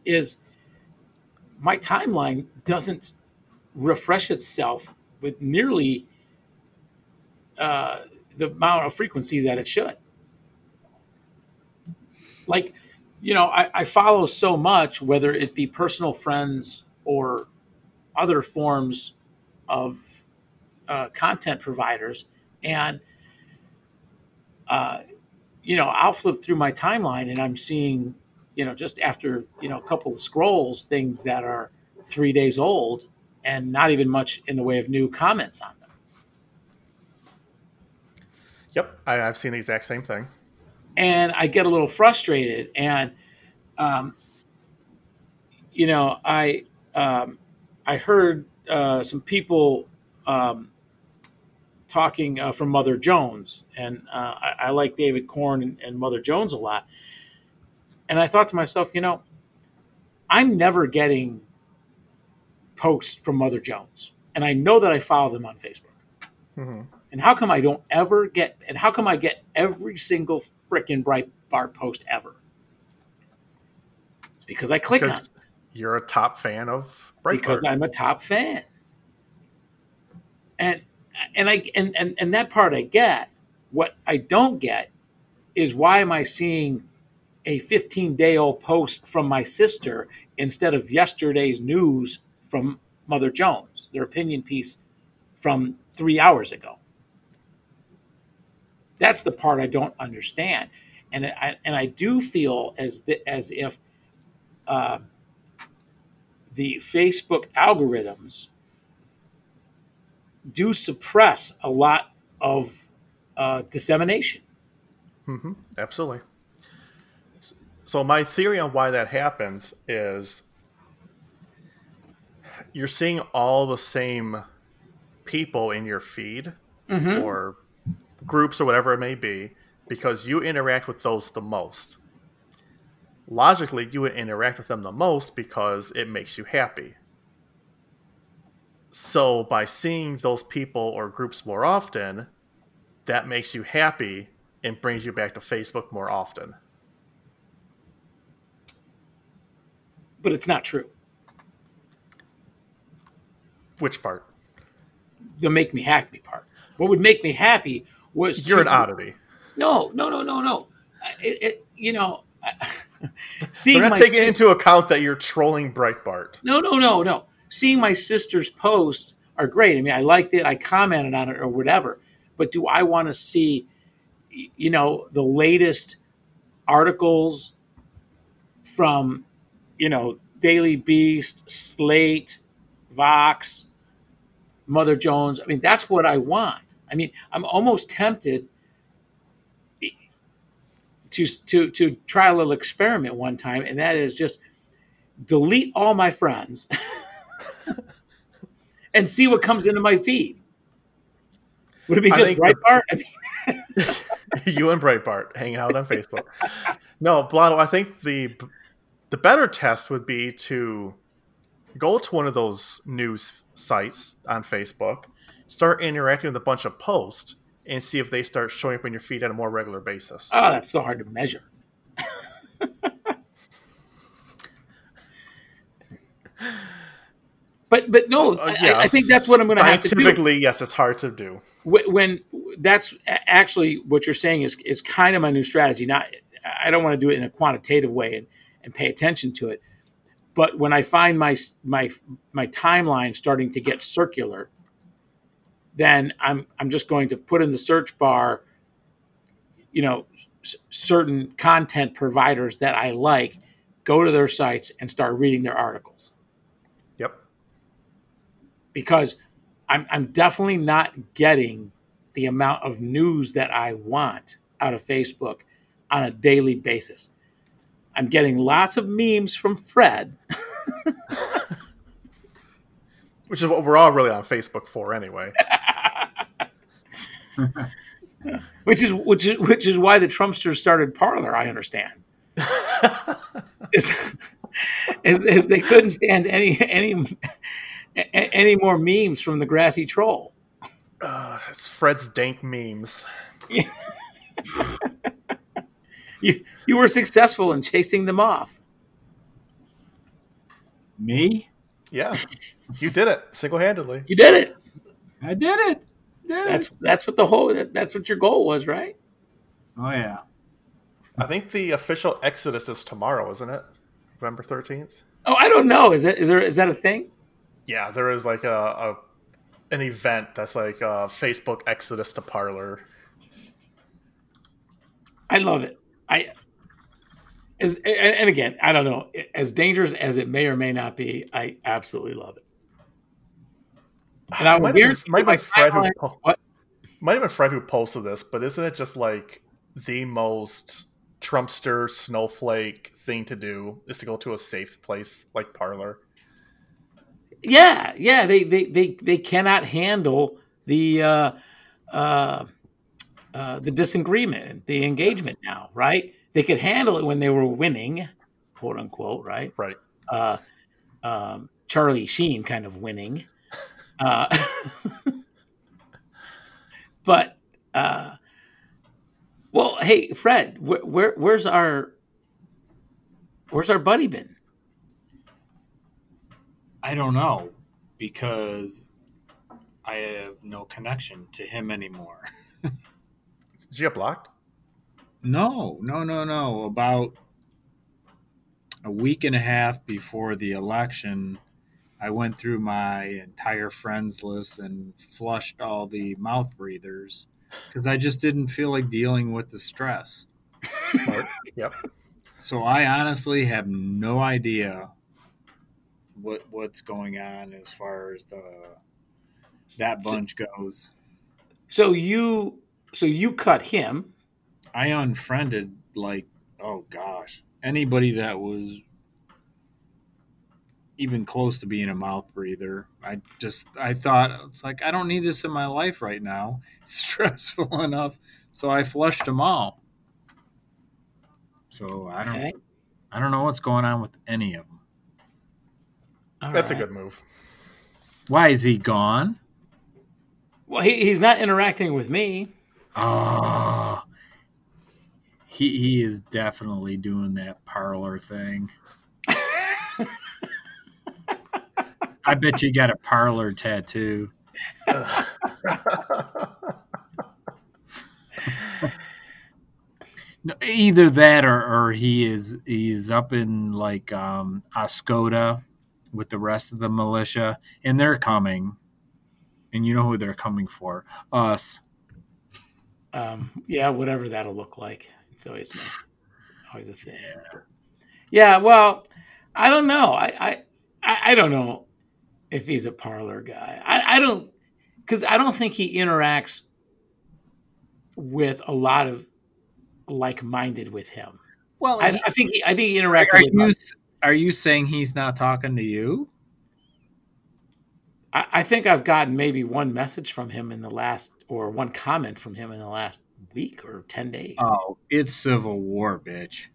is my timeline doesn't refresh itself with nearly uh, the amount of frequency that it should. Like, you know, I, I follow so much, whether it be personal friends or other forms of uh, content providers, and uh, you know, I'll flip through my timeline and I'm seeing, you know, just after you know a couple of scrolls, things that are three days old and not even much in the way of new comments on them. Yep, I, I've seen the exact same thing. and I get a little frustrated. And, um, you know, I um, I heard uh, some people um, talking uh, from Mother Jones, and uh, I, I like David Corn and, and Mother Jones a lot. And I thought to myself, you know, I'm never getting posts from Mother Jones, and I know that I follow them on Facebook. hmm And how come I don't ever get? And how come I get every single freaking Breitbart post ever? It's because I click on it you're a top fan of Breitbart. because I'm a top fan. And and I and, and and that part I get. What I don't get is why am I seeing a 15 day old post from my sister instead of yesterday's news from Mother Jones, their opinion piece from three hours ago. That's the part I don't understand, and I and I do feel as the, as if uh, the Facebook algorithms do suppress a lot of uh, dissemination. hmm Absolutely. So my theory on why that happens is you're seeing all the same people in your feed Mm-hmm. or groups or whatever it may be because you interact with those the most. Logically, you would interact with them the most because it makes you happy. So, by seeing those people or groups more often, that makes you happy and brings you back to Facebook more often. But it's not true. Which part? The make me happy part. What would make me happy was You're to- an oddity. No, no, no, no, no. It, it, you know, They're seeing not my taking into account that you're trolling Breitbart. no, no, no, no. Seeing my sister's posts are great. I mean, I liked it. I commented on it or whatever. But do I want to see, you know, the latest articles from, you know, Daily Beast, Slate, Vox, Mother Jones? I mean, that's what I want. I mean, I'm almost tempted to to to try a little experiment one time, and that is just delete all my friends [laughs] and see what comes into my feed. Would it be just Breitbart? I mean, [laughs] you and Breitbart hanging out on Facebook. No, Blotto, I think the the better test would be to go to one of those news sites on Facebook, start interacting with a bunch of posts, and see if they start showing up in your feed on a more regular basis. oh, that's so hard to measure. [laughs] but but no, Uh, I, I think that's what I'm going to have to do. Scientifically, yes, it's hard to do. Wh- when that's actually what you're saying is is kind of my new strategy. Not I don't want to do it in a quantitative way and, and pay attention to it, but when I find my my my timeline starting to get circular, then I'm I'm just going to put in the search bar, you know, s- certain content providers that I like, go to their sites and start reading their articles Yep. because I'm, I'm definitely not getting the amount of news that I want out of Facebook on a daily basis. I'm getting lots of memes from Fred. [laughs] Which is what we're all really on Facebook for anyway. [laughs] [laughs] which is which is which is why the Trumpsters started Parler. I understand. [laughs] is, is, is they couldn't stand any any any more memes from the grassy troll. Uh, it's Fred's dank memes. [laughs] You you were successful in chasing them off. Me? Yeah, you did it single handedly. You did it. I did it. Did That's it. that's what the whole that's what your goal was, right? Oh yeah. I think the official Exodus is tomorrow, isn't it? November 13th? Oh, I don't know. Is that is there is that a thing? Yeah, there is like a, a an event that's like uh, Facebook Exodus to Parler. I love it. I as and and again, I don't know. As dangerous as it may or may not be, I absolutely love it. And I might have been, might have my been Fred who po- might have been Fred who posted this, but isn't it just like the most Trumpster snowflake thing to do is to go to a safe place like Parler? Yeah, yeah. They they they they cannot handle the uh, uh, uh, the disagreement, the engagement now, right? They could handle it when they were winning, quote unquote, right? Right. uh, um, Charlie Sheen kind of winning. Uh, [laughs] but uh, well, hey Fred, where, where where's our where's our buddy been? I don't know because I have no connection to him anymore. [laughs] Did you get blocked? No, no, no, no. About a week and a half before the election, I went through my entire friends list and flushed all the mouth breathers because I just didn't feel like dealing with the stress. Smart. yep. So I honestly have no idea what what's going on as far as the that bunch goes. So you so you cut him. I unfriended like oh gosh anybody that was even close to being a mouth breather. I just I thought it's like I don't need this in my life right now. [laughs] It's stressful [laughs] enough, so I flushed them all. So I don't Okay. I don't know what's going on with any of them. All That's a good move. Why is he gone? Well, he, he's not interacting with me. Oh, he he is definitely doing that Parler thing. I bet you got a Parler tattoo. [laughs] Either that or, or he is he is up in like um Oscoda with the rest of the militia and they're coming. And you know who they're coming for? Us. Um, yeah, whatever that'll look like. It's always it's always a thing. Yeah, well, I don't know. I, I I don't know if he's a Parler guy. I, I don't because I don't think he interacts with a lot of like-minded with him. Well, I, I think he, I think he interacts. are with. you are you saying he's not talking to you? I, I think I've gotten maybe one message from him in the last, or one comment from him in the last week or ten days. Oh, it's civil war, bitch.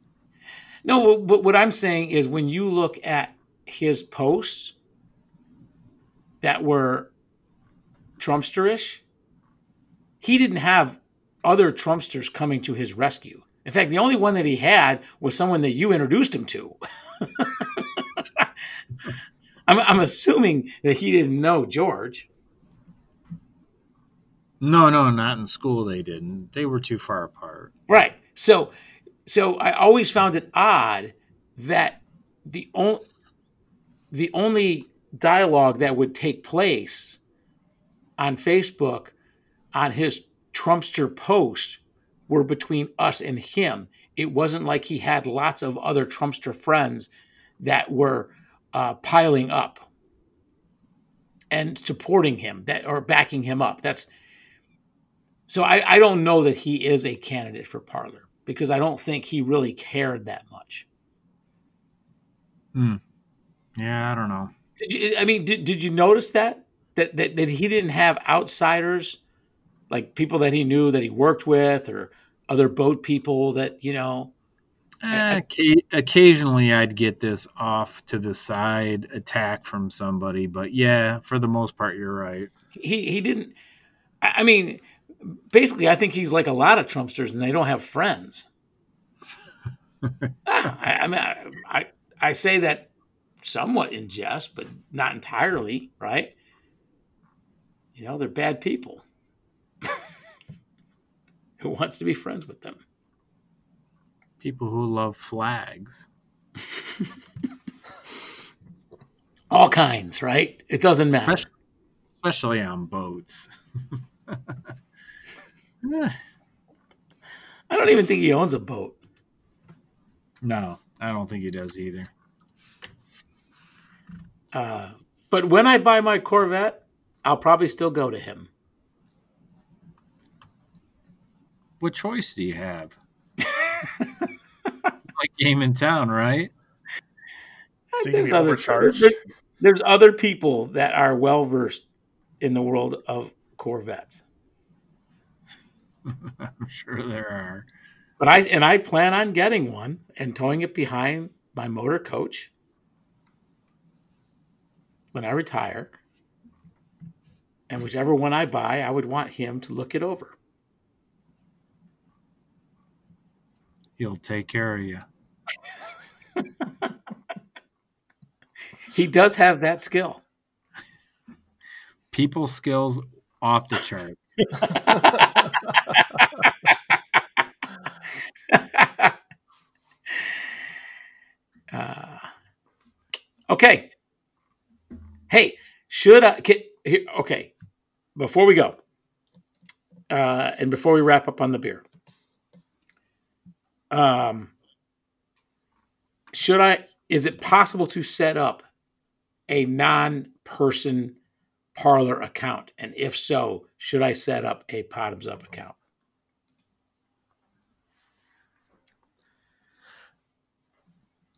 No, but what I'm saying is when you look at his posts that were Trumpsterish, he didn't have other Trumpsters coming to his rescue. In fact, the only one that he had was someone that you introduced him to. [laughs] I'm, I'm assuming that he didn't know George. No, no, not in school. They didn't. They were too far apart. Right. So so I always found it odd that the only the only dialogue that would take place on Facebook on his Trumpster post were between us and him. It wasn't like he had lots of other Trumpster friends that were uh, piling up and supporting him that or backing him up. That's so I, I don't know that he is a candidate for Parler because I don't think he really cared that much. Yeah, I don't know. Did you? I mean, did, did you notice that? that that that he didn't have outsiders, like people that he knew that he worked with, or other boat people that you know. Occa- occasionally, I'd get this off to the side attack from somebody, but yeah, for the most part, you're right. He he didn't. I I mean, basically, I think he's like a lot of Trumpsters, and they don't have friends. [laughs] Ah, I, I mean, I, I I say that somewhat in jest, but not entirely, right? You know, they're bad people. [laughs] Who wants to be friends with them? People who love flags. [laughs] All kinds, right? It doesn't matter. Especially, especially on boats. [laughs] I don't even think he owns a boat. no, I don't think he does either. Uh, but when I buy my Corvette, I'll probably still go to him. What choice do you have? it's like game in town, right? So you can be other there's, there's other people that are well versed in the world of Corvettes. [laughs] I'm sure there are. But I and I plan on getting one and towing it behind my motor coach when I retire. And whichever one I buy, I would want him to look it over. He'll take care of you. [laughs] He does have that skill. people skills off the charts. [laughs] uh, okay. Hey, should I? Can, here, okay, before we go, uh, and before we wrap up on the beer, um, should I? Is it possible to set up a non-person Parler account, and if so, should I set up a Bottoms Up account?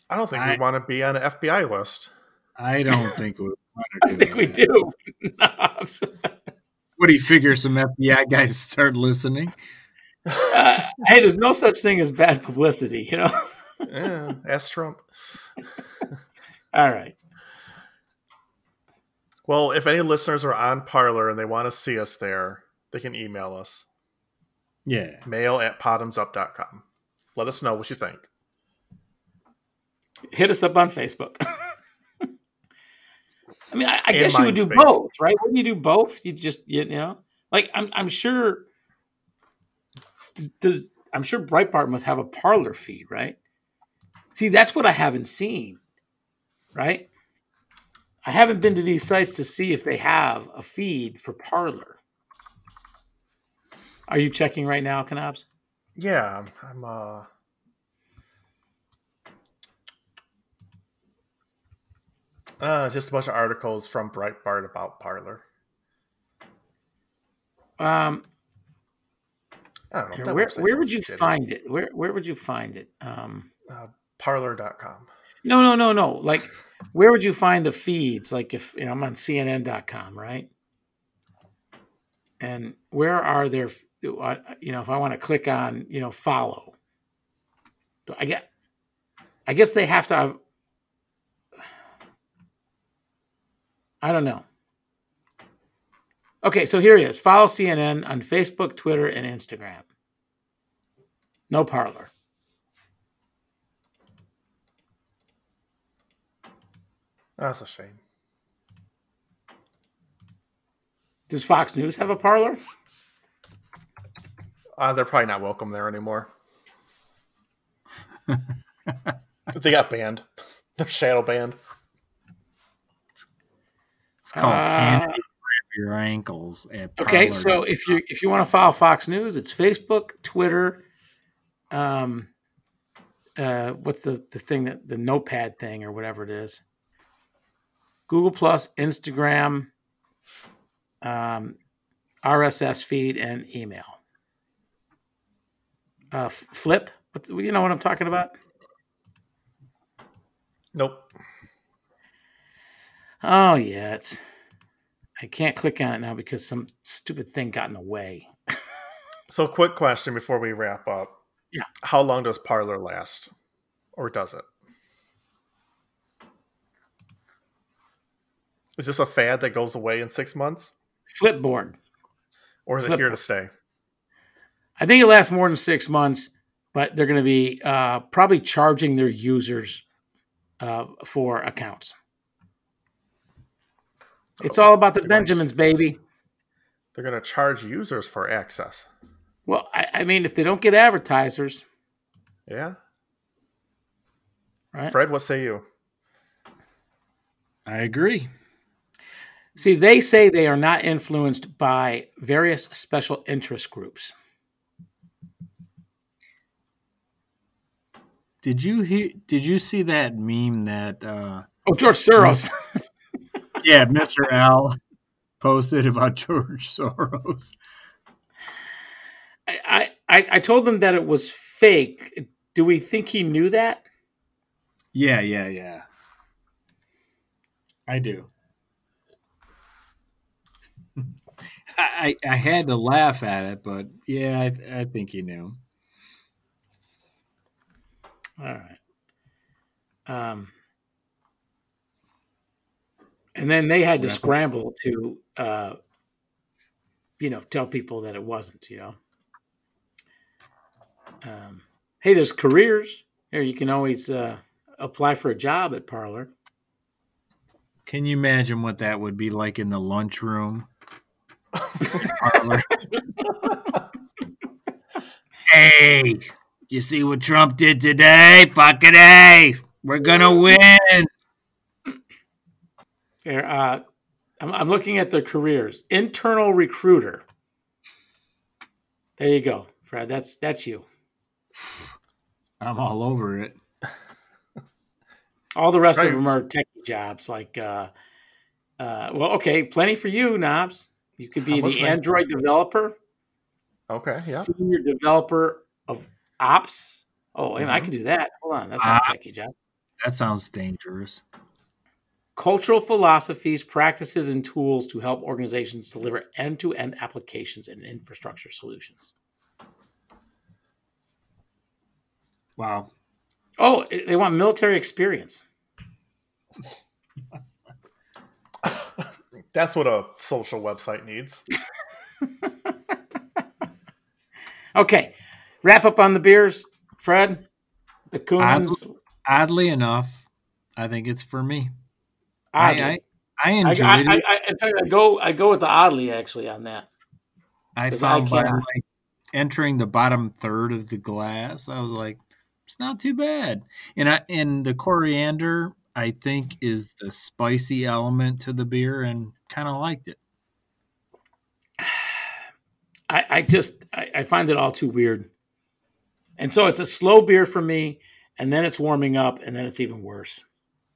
I don't think I- we want to be on an FBI list. I don't think we want I think we do. [laughs] No, I'm s- [laughs] What do you figure? Some FBI guys start listening? uh, hey, there's no such thing as bad publicity, you know. [laughs] yeah, ask Trump. All right. Well, if any listeners are on Parler and they want to see us there, they can email us. Yeah. Mail at bottomsup.com. Let us know what you think. hit us up on Facebook. I mean, I, I guess you would do Mindspace. both, right? Wouldn't you do both? You just, you know, like I'm, I'm sure. Does, I'm sure Breitbart must have a Parler feed, right? See, that's what I haven't seen, right? I haven't been to these sites to see if they have a feed for Parler. Are you checking right now, Knobs? Yeah, I'm uh Uh, just a bunch of articles from Breitbart about Parler. Um, I don't know. here, that where where would you shitty. find it? Where where would you find it? Um, Parler.com. No, no, no, no. Like, where would you find the feeds? Like, if you know, I'm on CNN.com, right? And where are there? uh, You know, if I want to click on, you know, follow, do I get? I guess they have to. Have, I don't know. Okay, so here he is. Follow CNN on Facebook, Twitter, and Instagram. No Parler. That's a shame. Does Fox News have a Parler? Uh, they're probably not welcome there anymore. [laughs] they got banned. They're shadow banned. It's called Uh, Hannity Your Ankles at Okay, Parler. so if you if you want to follow Fox News, it's Facebook, Twitter, um, uh, what's the the thing that the Notepad thing or whatever it is, Google Plus, Instagram, um, RSS feed, and email. Uh, Flip, what's, you know what I'm talking about? Nope. Oh yeah, it's. I can't click on it now because some stupid thing got in the way. So, quick question before we wrap up. Yeah. How long does Parler last? Or does it? Is this a fad that goes away in six months? Flipboard. Or is it here to stay? I think it lasts more than six months, but they're going to be uh, probably charging their users uh, for accounts. It's all about the They're going to- Benjamins, baby. They're going to charge users for access. Well, I, I mean, if they don't get advertisers, Yeah? right? Fred, what say you? I agree. See, they say they are not influenced by various special interest groups. Did you hear? Did you see that meme that? uh Oh, George Soros. Yeah, Mr. Al posted about George Soros. I, I, I told them that it was fake. Do we think he knew that? Yeah, yeah, yeah. I do. I, I I had to laugh at it, but yeah, I, I think he knew. All right. Um, and then they had to scramble to, uh, you know, tell people that it wasn't. You know, um, hey, there's careers here. You can always uh, apply for a job at Parler. Can you imagine what that would be like in the lunchroom? Parler. [laughs] hey, you see what Trump did today? Fucking A. We're gonna win. Uh, I'm, I'm looking at their careers. Internal recruiter. There you go, Fred. That's that's you. I'm all over it. All the rest Right. of them are techie jobs. Like, uh, uh, well, okay, plenty for you, Knobs. You could be I'm [laughs] the listening. Android developer, Okay, yeah. senior developer of ops. Oh, and I can do that. Hold on, that's not a techie job. That sounds dangerous. Cultural philosophies, practices, and tools to help organizations deliver end-to-end applications and infrastructure solutions. Wow. Oh, they want military experience. [laughs] That's what a social website needs. [laughs] Okay, wrap up on the beers, Fred. The Coons. Oddly enough, I think it's for me. Oddly. I, I, I I, enjoyed I, it. I, I, in fact, I go. I go with the oddly actually on that. I found by like entering the bottom third of the glass, I was like, it's not too bad. And I and the coriander, I think, is the spicy element to the beer, and kind of liked it. [sighs] I, I just I, I find it all too weird, and so it's a slow beer for me, and then it's warming up, and then it's even worse.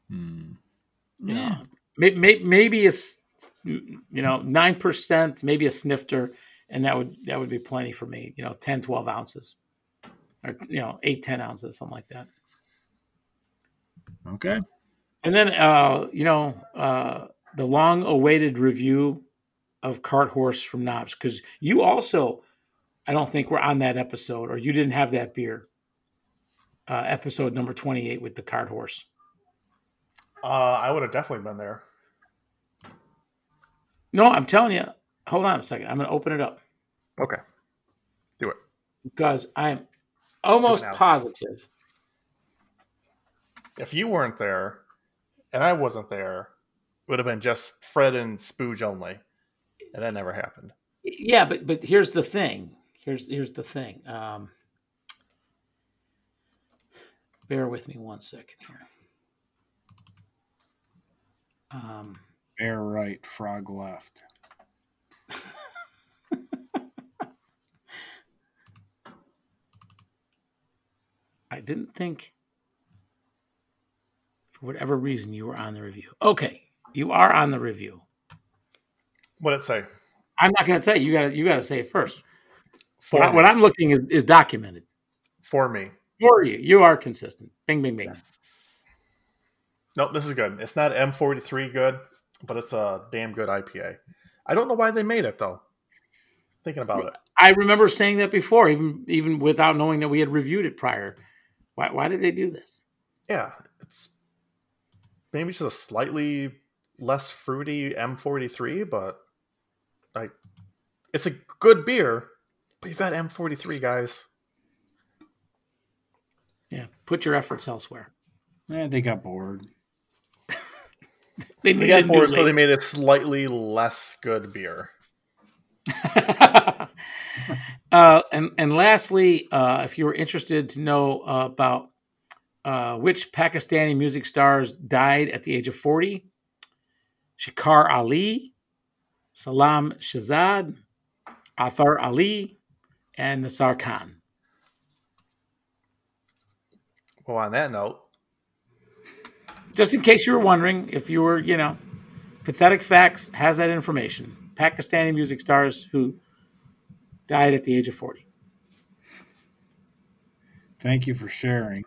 Hmm. Yeah. maybe, maybe a s- you know nine percent, maybe a snifter, and that would that would be plenty for me. You know, 10, 12 ounces, or you know, eight, 10 ounces, something like that. Okay. And then, uh, you know, uh, the long-awaited review of Cart Horse from Knobs, because you also, I don't think were on that episode, or you didn't have that beer. Uh, episode number twenty-eight with the Cart Horse. Uh, I would have definitely been there. No, I'm telling you. Hold on a second. I'm going to open it up Okay. Do it. because I'm almost positive. If you weren't there and I wasn't there, it would have been just Fred and Spooge only. And that never happened. Yeah, but but here's the thing. Here's here's the thing. Um, bear with me one second here. Um, Bear right, frog left. I didn't think, for whatever reason, you were on the review. Okay, you are on the review. What did it say? I'm not going to tell you. You got to you got to say it first. For What, I, what I'm looking is, is documented For me. for you. You are consistent. Bing, bing, bing. Nope, this is good. It's not M43 good, but it's a damn good IPA. I don't know why they made it though. Thinking about it. I remember saying that before, even even without knowing that we had reviewed it prior. Why, why did they do this? Yeah, it's maybe just a slightly less fruity M43, but like it's a good beer. But you've got M43, guys. Yeah, put your efforts elsewhere. Eh, they got bored. They They needed got new more so they made it slightly less good beer. [laughs] uh, and and lastly, uh, if you were interested to know uh, about uh, which Pakistani music stars died at the age of forty, Shakar Ali, Salam Shazad, Athar Ali, and Nasar Khan. Well, on that note, Just in case you were wondering, if you were, you know, Pathetic Facts has that information. Pakistani music stars who died at the age of 40. Thank you for sharing.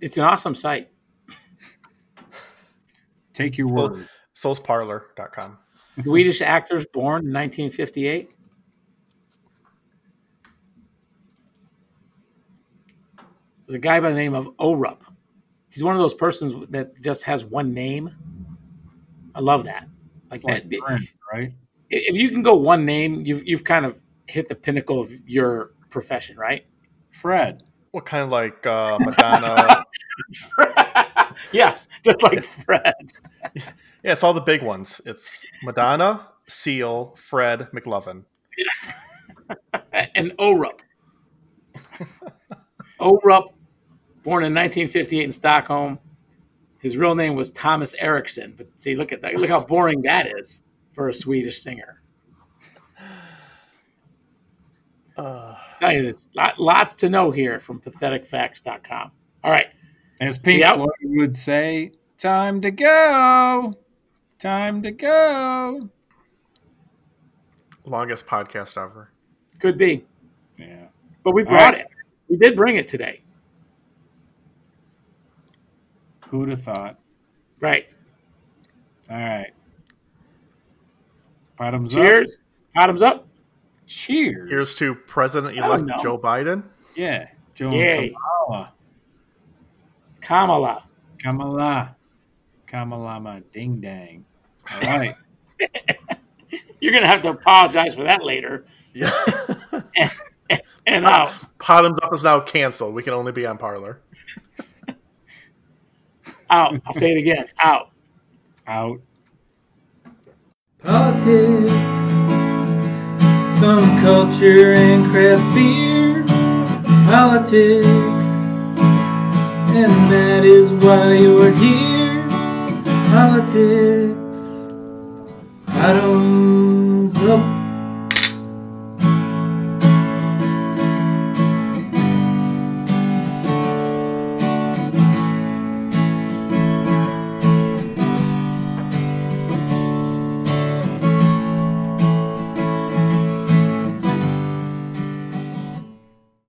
It's an awesome site. Take your Well- word. soulsparlor.com. Swedish actors born in 1958. There's a guy by the name of Orup. He's one of those persons that just has one name. I love that. Like It's like that. Prince, right? If you can go one name, you've you've kind of hit the pinnacle of your profession, right? Fred. What kind of like uh, Madonna? [laughs] yes, just like Fred. Yeah, it's all the big ones. It's Madonna, Seal, Fred, McLovin. [laughs] and Orup. Orup, born in 1958 in Stockholm. His real name was Thomas Eriksson. But see, look at that. Look how boring that is for a Swedish singer. Uh, tell you this, lot, lots to know here from patheticfacts.com. All right. As Pink Yep. Floyd would say, time to go. Time to go. longest podcast ever. Could be. Yeah. But we brought right. it. We did bring it today. Who'd have thought? Right. All right. Bottoms up. Cheers. Bottoms up. Cheers. Here's to President elect. Joe Biden. yeah. Joe Yay. Kamala. Kamala. Kamala. Kamalama ding dang. All right. [laughs] You're going to have to apologize for that later. Yeah. [laughs] And out. Bottoms up is now canceled. We can only be on Parler. [laughs] Out. I'll say it again. Out. Out. Politics, some culture and craft beer. Politics, and that is why you're here. Politics, I don't